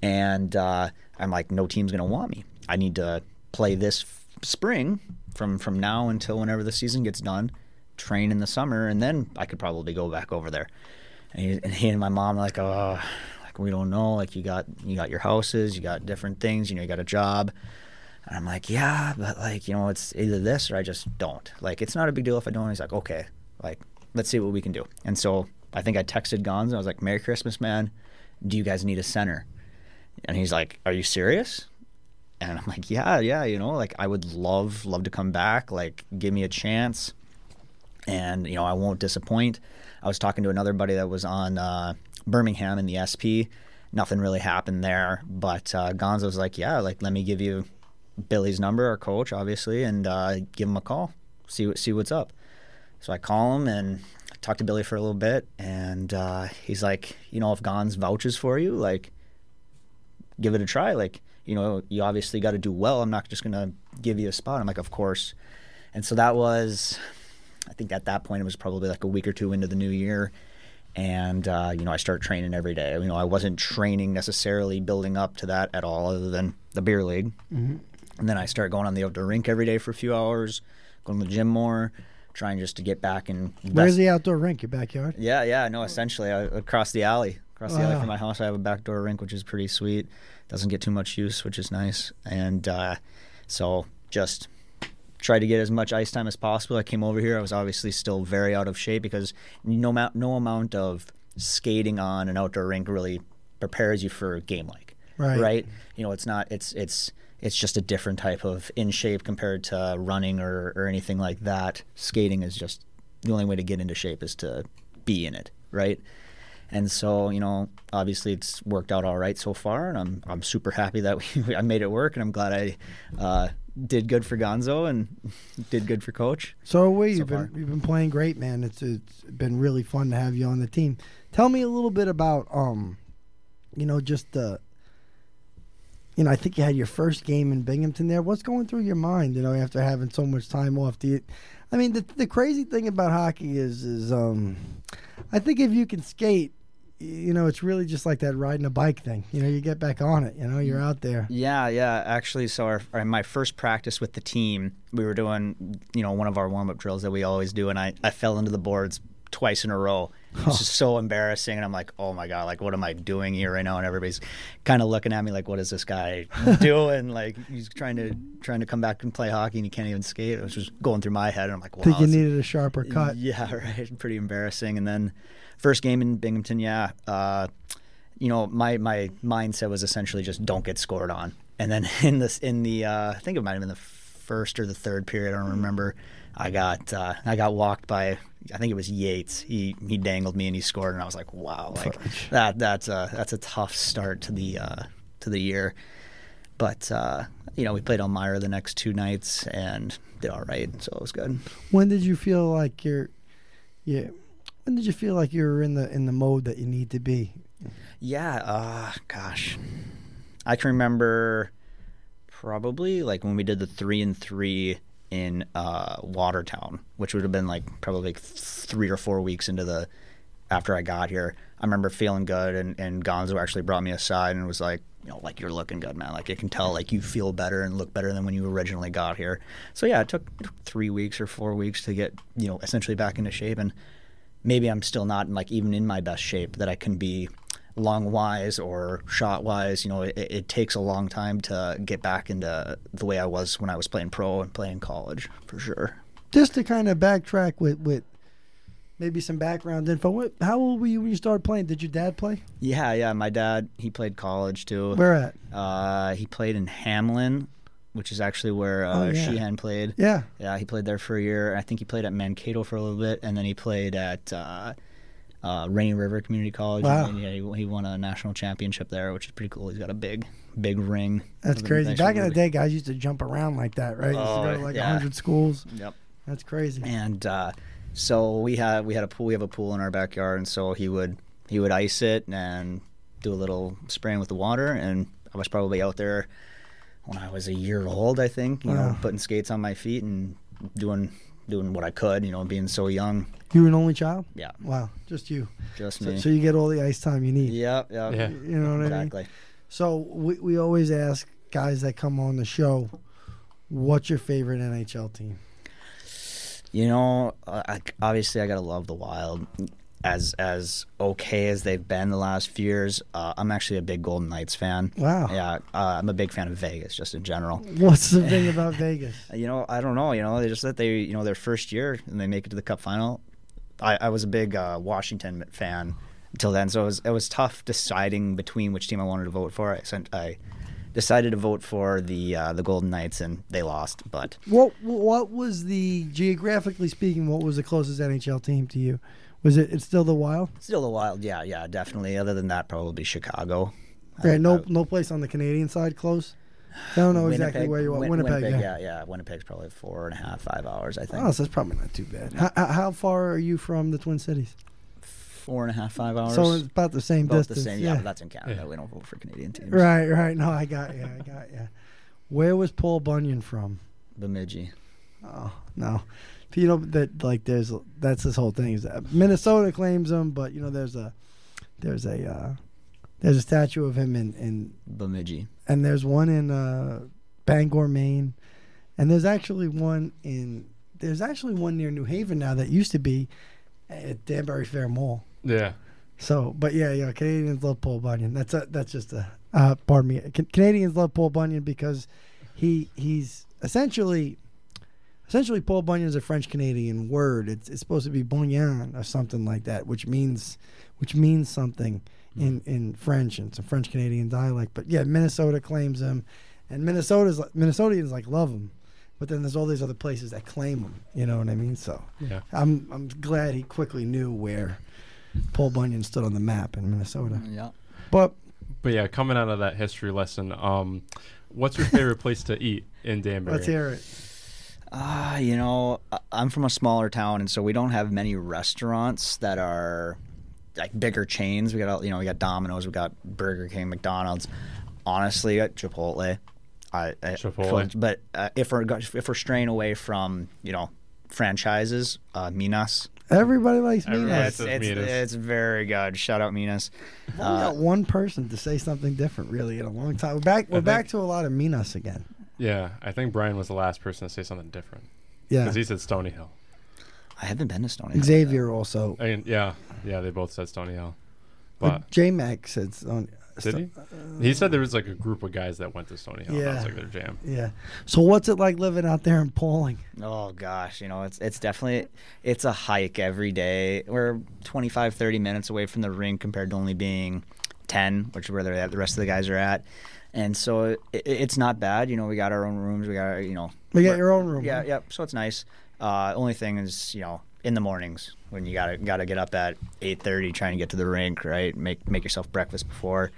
And uh, I'm like, no team's going to want me. I need to play this f- spring from from now until whenever the season gets done, train in the summer, and then I could probably go back over there. And he and, he and my mom are like, oh, like we don't know. Like you got you got your houses, you got different things. You know, you got a job. And I'm like, yeah, but like, you know, it's either this or I just don't. Like, it's not a big deal if I don't. He's like, okay, like, let's see what we can do. And so I think I texted Gonz. I was like, Merry Christmas, man. Do you guys need a center? And he's like, Are you serious? And I'm like, Yeah, yeah, you know, like I would love, love to come back. Like, give me a chance. And, you know, I won't disappoint. I was talking to another buddy that was on uh, Birmingham in the SP. Nothing really happened there. But uh, Gonzo was like, Yeah, like, let me give you Billy's number, our coach, obviously, and uh, give him a call. See what see what's up. So I call him and talk to Billy for a little bit, and uh, he's like, you know, if Gons vouches for you, like, give it a try. Like, you know, you obviously got to do well. I'm not just gonna give you a spot. I'm like, of course. And so that was, I think at that point it was probably like a week or two into the new year, and uh, you know I started training every day. You know I wasn't training necessarily building up to that at all, other than the beer league. Mm-hmm. And then I start going on the outdoor rink every day for a few hours, going to the gym more, trying just to get back and. Where's the outdoor rink? Your backyard? Yeah, yeah, no, essentially I, across the alley. Across the alley from my house, I have a backdoor rink, which is pretty sweet. Doesn't get too much use, which is nice. And uh, so just tried to get as much ice time as possible. I came over here. I was obviously still very out of shape because no, amount, no amount of skating on an outdoor rink really prepares you for a game like. Right. Right. You know, it's not. It's it's it's just a different type of in shape compared to running or or anything like that. Skating is just the only way to get into shape is to be in it. Right. And so, you know, obviously it's worked out all right so far, and I'm I'm super happy that we, I made it work, and I'm glad I uh, did good for Gonzo and did good for Coach. So we So you've been far. you've been playing great, man. It's it's been really fun to have you on the team. Tell me a little bit about um, you know, just the. You know, I think you had your first game in Binghamton there. What's going through your mind? You know, after having so much time off, do you? I mean, the the crazy thing about hockey is is um, I think if you can skate, you know, it's really just like that riding a bike thing. You know, you get back on it. You know, you're out there. Yeah, yeah. Actually, so our, our my first practice with the team, we were doing, you know, one of our warm up drills that we always do, and I, I fell into the boards twice in a row. It was just so embarrassing, and I'm like, oh my god, like what am I doing here right now? And everybody's kind of looking at me like, what is this guy doing? like he's trying to trying to come back and play hockey, and he can't even skate. It was just going through my head, and I'm like, wow. think you needed a sharper cut. yeah, right. Pretty embarrassing. And then first game in Binghamton, yeah. Uh, you know, my my mindset was essentially just don't get scored on. And then in this in the uh, I think it might have been the first or the third period, I don't remember. I got uh, I got walked by I think it was Yates. He he dangled me and he scored and I was like, wow, like that that's a that's a tough start to the uh, to the year. But uh, you know, we played Elmira the next two nights and did all right, so it was good. When did you feel like you're, yeah? When did you feel like you were in the in the mode that you need to be? Yeah, uh gosh. I can remember probably like when we did the 3 and 3 in uh Watertown, which would have been like probably like 3 or 4 weeks into the after I got here. I remember feeling good and and Gonzo actually brought me aside and was like, you know, like you're looking good, man. Like I can tell like you feel better and look better than when you originally got here. So yeah, it took, 3 weeks or 4 weeks to get, you know, essentially back into shape and maybe I'm still not like even in my best shape that I can be long wise or shot wise. You know, it, it takes a long time to get back into the way I was when I was playing pro and playing college for sure. Just to kind of backtrack with with maybe some background info. What, how old were you when you started playing? Did your dad play? Yeah, yeah. My dad he played college too. Where at? Uh, he played in Hamline, which is actually where uh, Oh, yeah. Sheehan played. Yeah. Yeah, he played there for a year. I think he played at Mankato for a little bit, and then he played at uh, uh, Rainy River Community College. Wow. And yeah, he, he won a national championship there, which is pretty cool. He's got a big, big ring. That's crazy. Back in the day, guys used to jump around like that, right? Used to Oh, go to like yeah. hundred schools. Yep. That's crazy. And uh, so we had we had a pool. We have a pool in our backyard, and so he would he would ice it and do a little spraying with the water. And I was probably out there when I was a year old, I think. You know, putting skates on my feet and doing doing what I could. You know, being so young. You were an only child. Yeah, Wow, just you. just So, me. so you get all the ice time you need. Yep, yep. Yeah. You know what I mean? Exactly. So we we always ask guys that come on the show, what's your favorite NHL team? You know, uh, I, obviously I gotta love the Wild. As as okay as they've been the last few years, uh, I'm actually a big Golden Knights fan. Wow. Yeah, uh, I'm a big fan of Vegas, just in general. What's the thing about Vegas? You know, I don't know. You know, they just that they, you know, their first year and they make it to the Cup final. I, I was a big uh, Washington fan until then, so it was it was tough deciding between which team I wanted to vote for. I sent I decided to vote for the uh, the Golden Knights, and they lost. But What what was the geographically speaking? What was the closest NHL team to you? Was it? It's still the Wild. still the Wild, yeah, yeah, definitely. Other than that, probably Chicago. I- No I- no place on the Canadian side close. I don't know exactly where you are. Win- Winnipeg. yeah. yeah, yeah. Winnipeg's probably four and a half, five hours, I think. Oh, so that's probably not too bad. How, how- how far are you from the Twin Cities? Four and a half, five hours. So it's about the same About distance. the same. Yeah, but that's in Canada. Yeah. We don't vote for Canadian teams. Right, right. No, I got you. I got you. Where was Paul Bunyan from? Bemidji. Oh no, you know that like there's that's this whole thing is that Minnesota claims him, but you know there's a there's a uh, there's a statue of him in, in Bemidji. And there's one in uh, Bangor, Maine, and there's actually one in there's actually one near New Haven now that used to be at Danbury Fair Mall. Yeah. So, but yeah, yeah, Canadians love Paul Bunyan. That's a that's just a uh, pardon me. Can, Canadians love Paul Bunyan because he he's essentially essentially Paul Bunyan is a French Canadian word. It's it's supposed to be Bunyan or something like that, which means which means something in in French and it's a French Canadian dialect. But yeah, Minnesota claims him, and Minnesota's Minnesotans like love him. But then there's all these other places that claim him. You know what I mean? So Yeah. I'm I'm glad he quickly knew where Paul Bunyan stood on the map in Minnesota. Yeah. But But yeah, coming out of that history lesson, um, what's your favorite place to eat in Danbury? let's hear it. Ah, you know, I'm from a smaller town, and so we don't have many restaurants that are like bigger chains. We got, you know, we got Domino's, we got Burger King, McDonald's. Honestly, at Chipotle, I, I Chipotle. But uh, if we're if we're straying away from you know franchises, uh, Minas. Everybody likes Everybody Minas. It's, it's, Minas. it's very good. Shout out Minas. We got one person to say something different really in a long time. We're back. We're think- back to a lot of Minas again. Yeah, I think Brian was the last person to say something different Yeah. because he said Stony Hill. I haven't been to Stony. Hill Xavier also. I mean, yeah, yeah, they both said Stony Hill. But But J Mac said Stone. did he? He said there was like a group of guys that went to Stony Hill. Yeah, that was like their jam. Yeah. So what's it like living out there in Pawling? Oh gosh, you know, it's it's definitely it's a hike every day. We're 25 30 minutes away from the rink compared to only being 10, which is where they're at, the rest of the guys are at. And so it, it's not bad, you know, we got our own rooms, we got our, you know, We got we're- your own room. Yeah, huh? yeah, so it's nice. Uh only thing is, you know, in the mornings when you got to got to get up at 8:30 trying to get to the rink, right? Make make yourself breakfast before.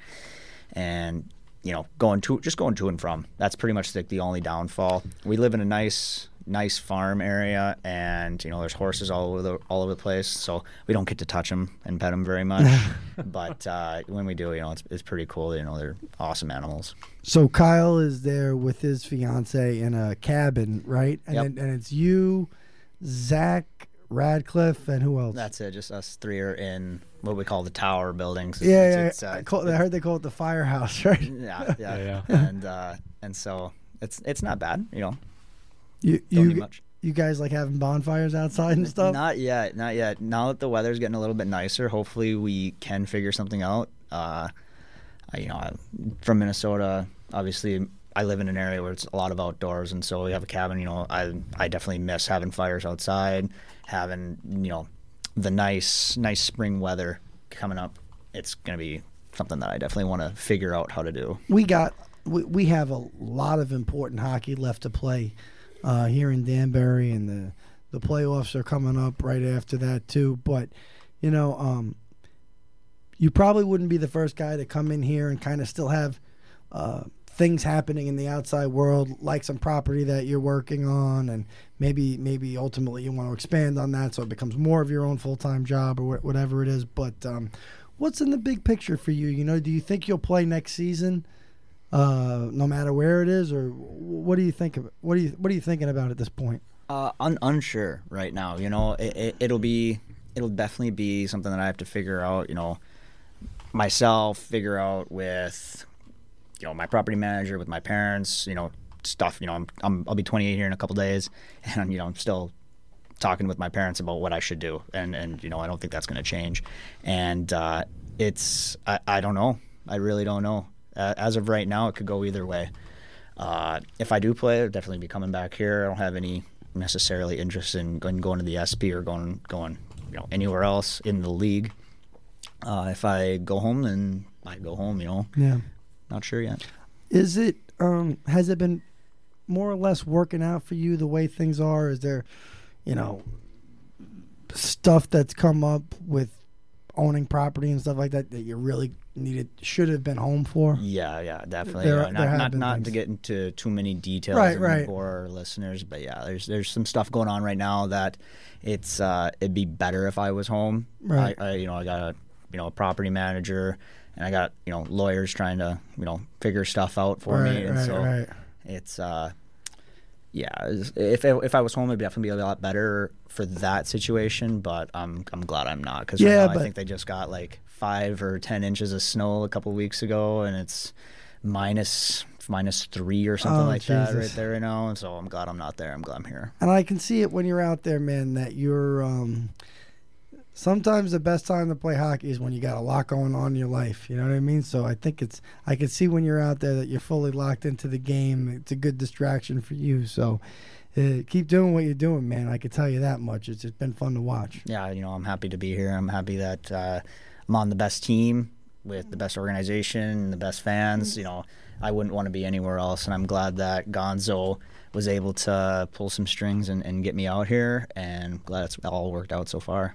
And you know going to just going to and from. That's pretty much like the only downfall. We live in a nice nice farm area and you know there's horses all over the all over the place so we don't get to touch them and pet them very much but uh, when we do you know it's, it's pretty cool you know they're awesome animals So Kyle is there with his fiance in a cabin, right? And Yep. then, and it's you, Zach, Radcliffe, and who else? that's it just us three are in what we call the tower buildings yeah, It's- yeah. it's, uh, I, call, I heard they call it the firehouse, right? yeah, yeah, Yeah, and uh, and so it's it's not bad, you know. You you you guys like having bonfires outside and stuff? Not yet, not yet. Now that the weather's getting a little bit nicer, hopefully we can figure something out. Uh, you know, I'm from Minnesota, obviously, I live in an area where it's a lot of outdoors, and so we have a cabin. You know, I I definitely miss having fires outside, having you know, the nice nice spring weather coming up. It's gonna be something that I definitely want to figure out how to do. we got we, we have a lot of important hockey left to play uh, here in Danbury, and the the playoffs are coming up right after that too. But you know, um, you probably wouldn't be the first guy to come in here and kind of still have uh, things happening in the outside world, like some property that you're working on, and maybe maybe ultimately you want to expand on that so it becomes more of your own full time job or wh- whatever it is. But um, what's in the big picture for you? You know, do you think you'll play next season? Uh, no matter where it is, or what do you think of it? What do you What are you thinking about at this point? Uh, un- unsure right now. You know, it, it, it'll be, it'll definitely be something that I have to figure out. You know, myself, figure out with, you know, my property manager, with my parents. You know, stuff. You know, I'm, I'm I'll be 28 here in a couple days, and you know, I'm still talking with my parents about what I should do, and and you know, I don't think that's going to change, and uh, it's I, I don't know. I really don't know. Uh, as of right now, it could go either way. Uh, if I do play, I'll definitely be coming back here. I don't have any necessarily interest in going, going to the SP or going going you know anywhere else in the league. Uh, if I go home, then I go home. You know, Yeah, not sure yet. is it um has it been more or less working out for you the way things are? Is there, you know, stuff that's come up with owning property and stuff like that that you really needed should have been home for? Yeah, yeah, definitely. There- Uh, there not not, to get into too many details Right, right. bore our listeners, but yeah, there's there's some stuff going on right now that it's uh, it'd be better if I was home. Right. I, I you know I got a you know a property manager and I got you know lawyers trying to you know figure stuff out for right, me, and right, so right. it's uh yeah, if if I was home, it'd definitely be a lot better for that situation. But I'm I'm glad I'm not because Yeah, right I think they just got like five or ten inches of snow a couple weeks ago, and it's minus minus three or something Oh, like that right there right now. And so I'm glad I'm not there. I'm glad I'm here. And I can see it when you're out there, man, that you're um sometimes the best time to play hockey is when you got a lot going on in your life. You know what I mean? So I think it's I can see when you're out there that you're fully locked into the game. It's a good distraction for you. So uh, keep doing what you're doing, man. I can tell you that much. It's just been fun to watch. yeah, you know, I'm happy to be here. I'm happy that uh, I'm on the best team with the best organization, the best fans. You know, I wouldn't want to be anywhere else, and I'm glad that Gonzo was able to pull some strings and, and get me out here, and glad it's all worked out so far.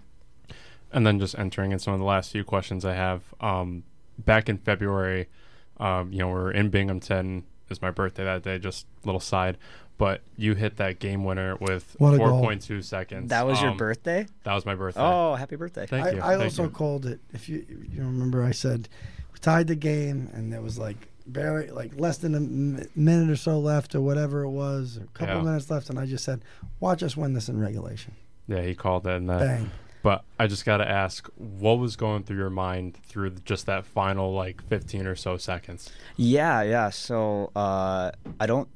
And then just entering in some of the last few questions I have. Um, back in February, um, you know, we are in Binghamton. It's my birthday that day. Just little side, but you hit that game winner with What a goal. 4.2 seconds. That was your Um, birthday? That was my birthday. Oh, happy birthday! Thank I, you. I thank also you. called it. If you you remember, I said we tied the game, and there was like barely like less than a m- minute or so left, or whatever it was, a couple Yeah. minutes left, and I just said, "Watch us win this in regulation." Yeah, he called it. And that, Bang. But I just got to ask, what was going through your mind through just that final like 15 or so seconds? Yeah, yeah. So uh, I don't.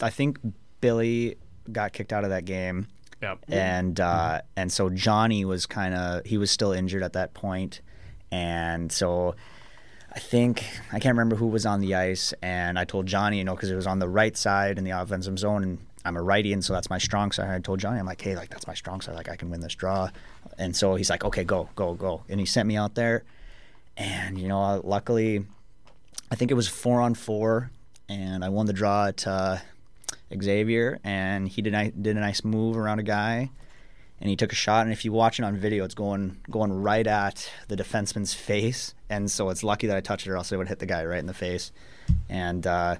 I think Billy got kicked out of that game. Yep. and uh, and so Johnny was kind of he was still injured at that point, and so I think I can't remember who was on the ice, and I told Johnny, you know, because it was on the right side in the offensive zone, and I'm a righty, and so that's my strong side. I told Johnny, I'm like, hey, like that's my strong side, like I can win this draw, and so he's like, okay, go, go, go, and he sent me out there, and you know, luckily, I think it was four on four, and I won the draw at. Uh, Xavier, and he did did a nice move around a guy, and he took a shot. And if you watch it on video, it's going going right at the defenseman's face, and so it's lucky that I touched it, or else it would hit the guy right in the face, and uh,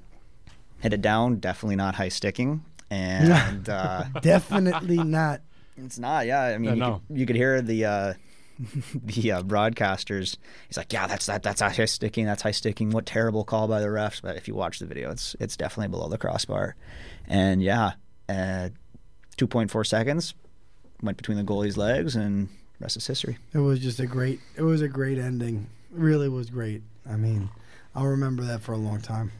hit it down. Definitely not high sticking, and uh, Definitely not. It's not. Yeah, I mean, Yeah, you, no. could, you could hear the uh, the uh, broadcasters. He's like, "Yeah, that's that. That's high sticking. That's high sticking. What terrible call by the refs." But if you watch the video, it's it's definitely below the crossbar. And yeah, uh, two point four seconds went between the goalie's legs, and rest is history. It was just a great. It was a great ending. It really was great. I mean, I'll remember that for a long time.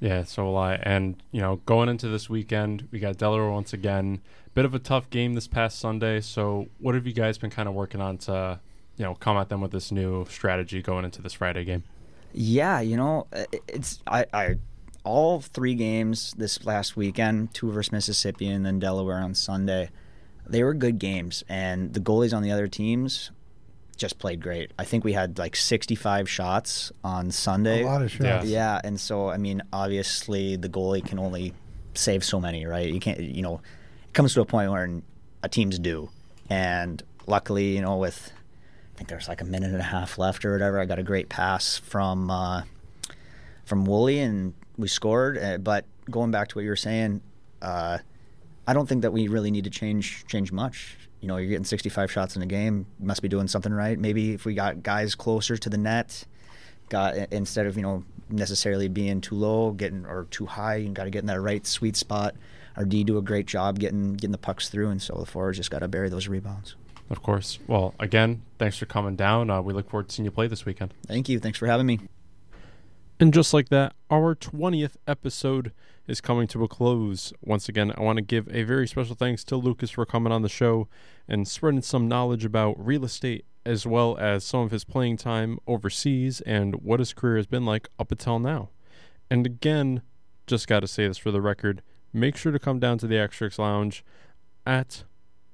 Yeah, so will I. And, you know, going into this weekend, we got Delaware once again. Bit of a tough game this past Sunday. So, what have you guys been kind of working on to, you know, come at them with this new strategy going into this Friday game? Yeah, you know, it's I, I all three games this last weekend, two versus Mississippi and then Delaware on Sunday. They were good games, and the goalies on the other teams just played great. I think we had like 65 shots on Sunday. A lot of shots. Yeah. Yeah, and so I mean, obviously the goalie can only save so many, right? You can't, you know, it comes to a point where a team's due, and luckily, you know, with I think there's like a minute and a half left or whatever, I got a great pass from uh, from Woolley, and we scored. Uh, but going back to what you were saying, uh, I don't think that we really need to change change much. You know, you're getting 65 shots in a game. Must be doing something right. Maybe if we got guys closer to the net, got instead of you know necessarily being too low, getting or too high, you got to get in that right sweet spot. Our D do a great job getting getting the pucks through, and so the forwards just got to bury those rebounds. Of course. Well, again, thanks for coming down. Uh, we look forward to seeing you play this weekend. Thank you. Thanks for having me. And just like that, our 20th episode is coming to a close. Once again, I want to give a very special thanks to Lucas for coming on the show and spreading some knowledge about real estate as well as some of his playing time overseas and what his career has been like up until now. And again, just got to say this for the record make sure to come down to the Hat Tricks Lounge at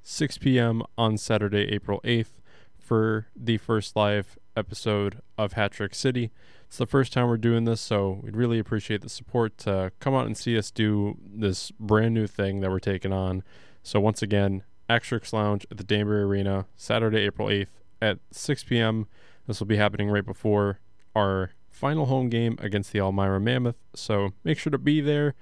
6 p.m. on Saturday, April 8th for the first live episode of Hat Trick City. It's the first time we're doing this, so we'd really appreciate the support to come out and see us do this brand new thing that we're taking on. So once again, Hat Tricks Lounge at the Danbury Arena, Saturday, April 8th at 6 p.m. This will be happening right before our final home game against the Elmira Mammoth. So make sure to be there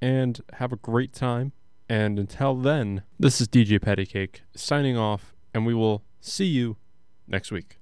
and have a great time. And until then, this is DJ Pattycake signing off, and we will see you next week.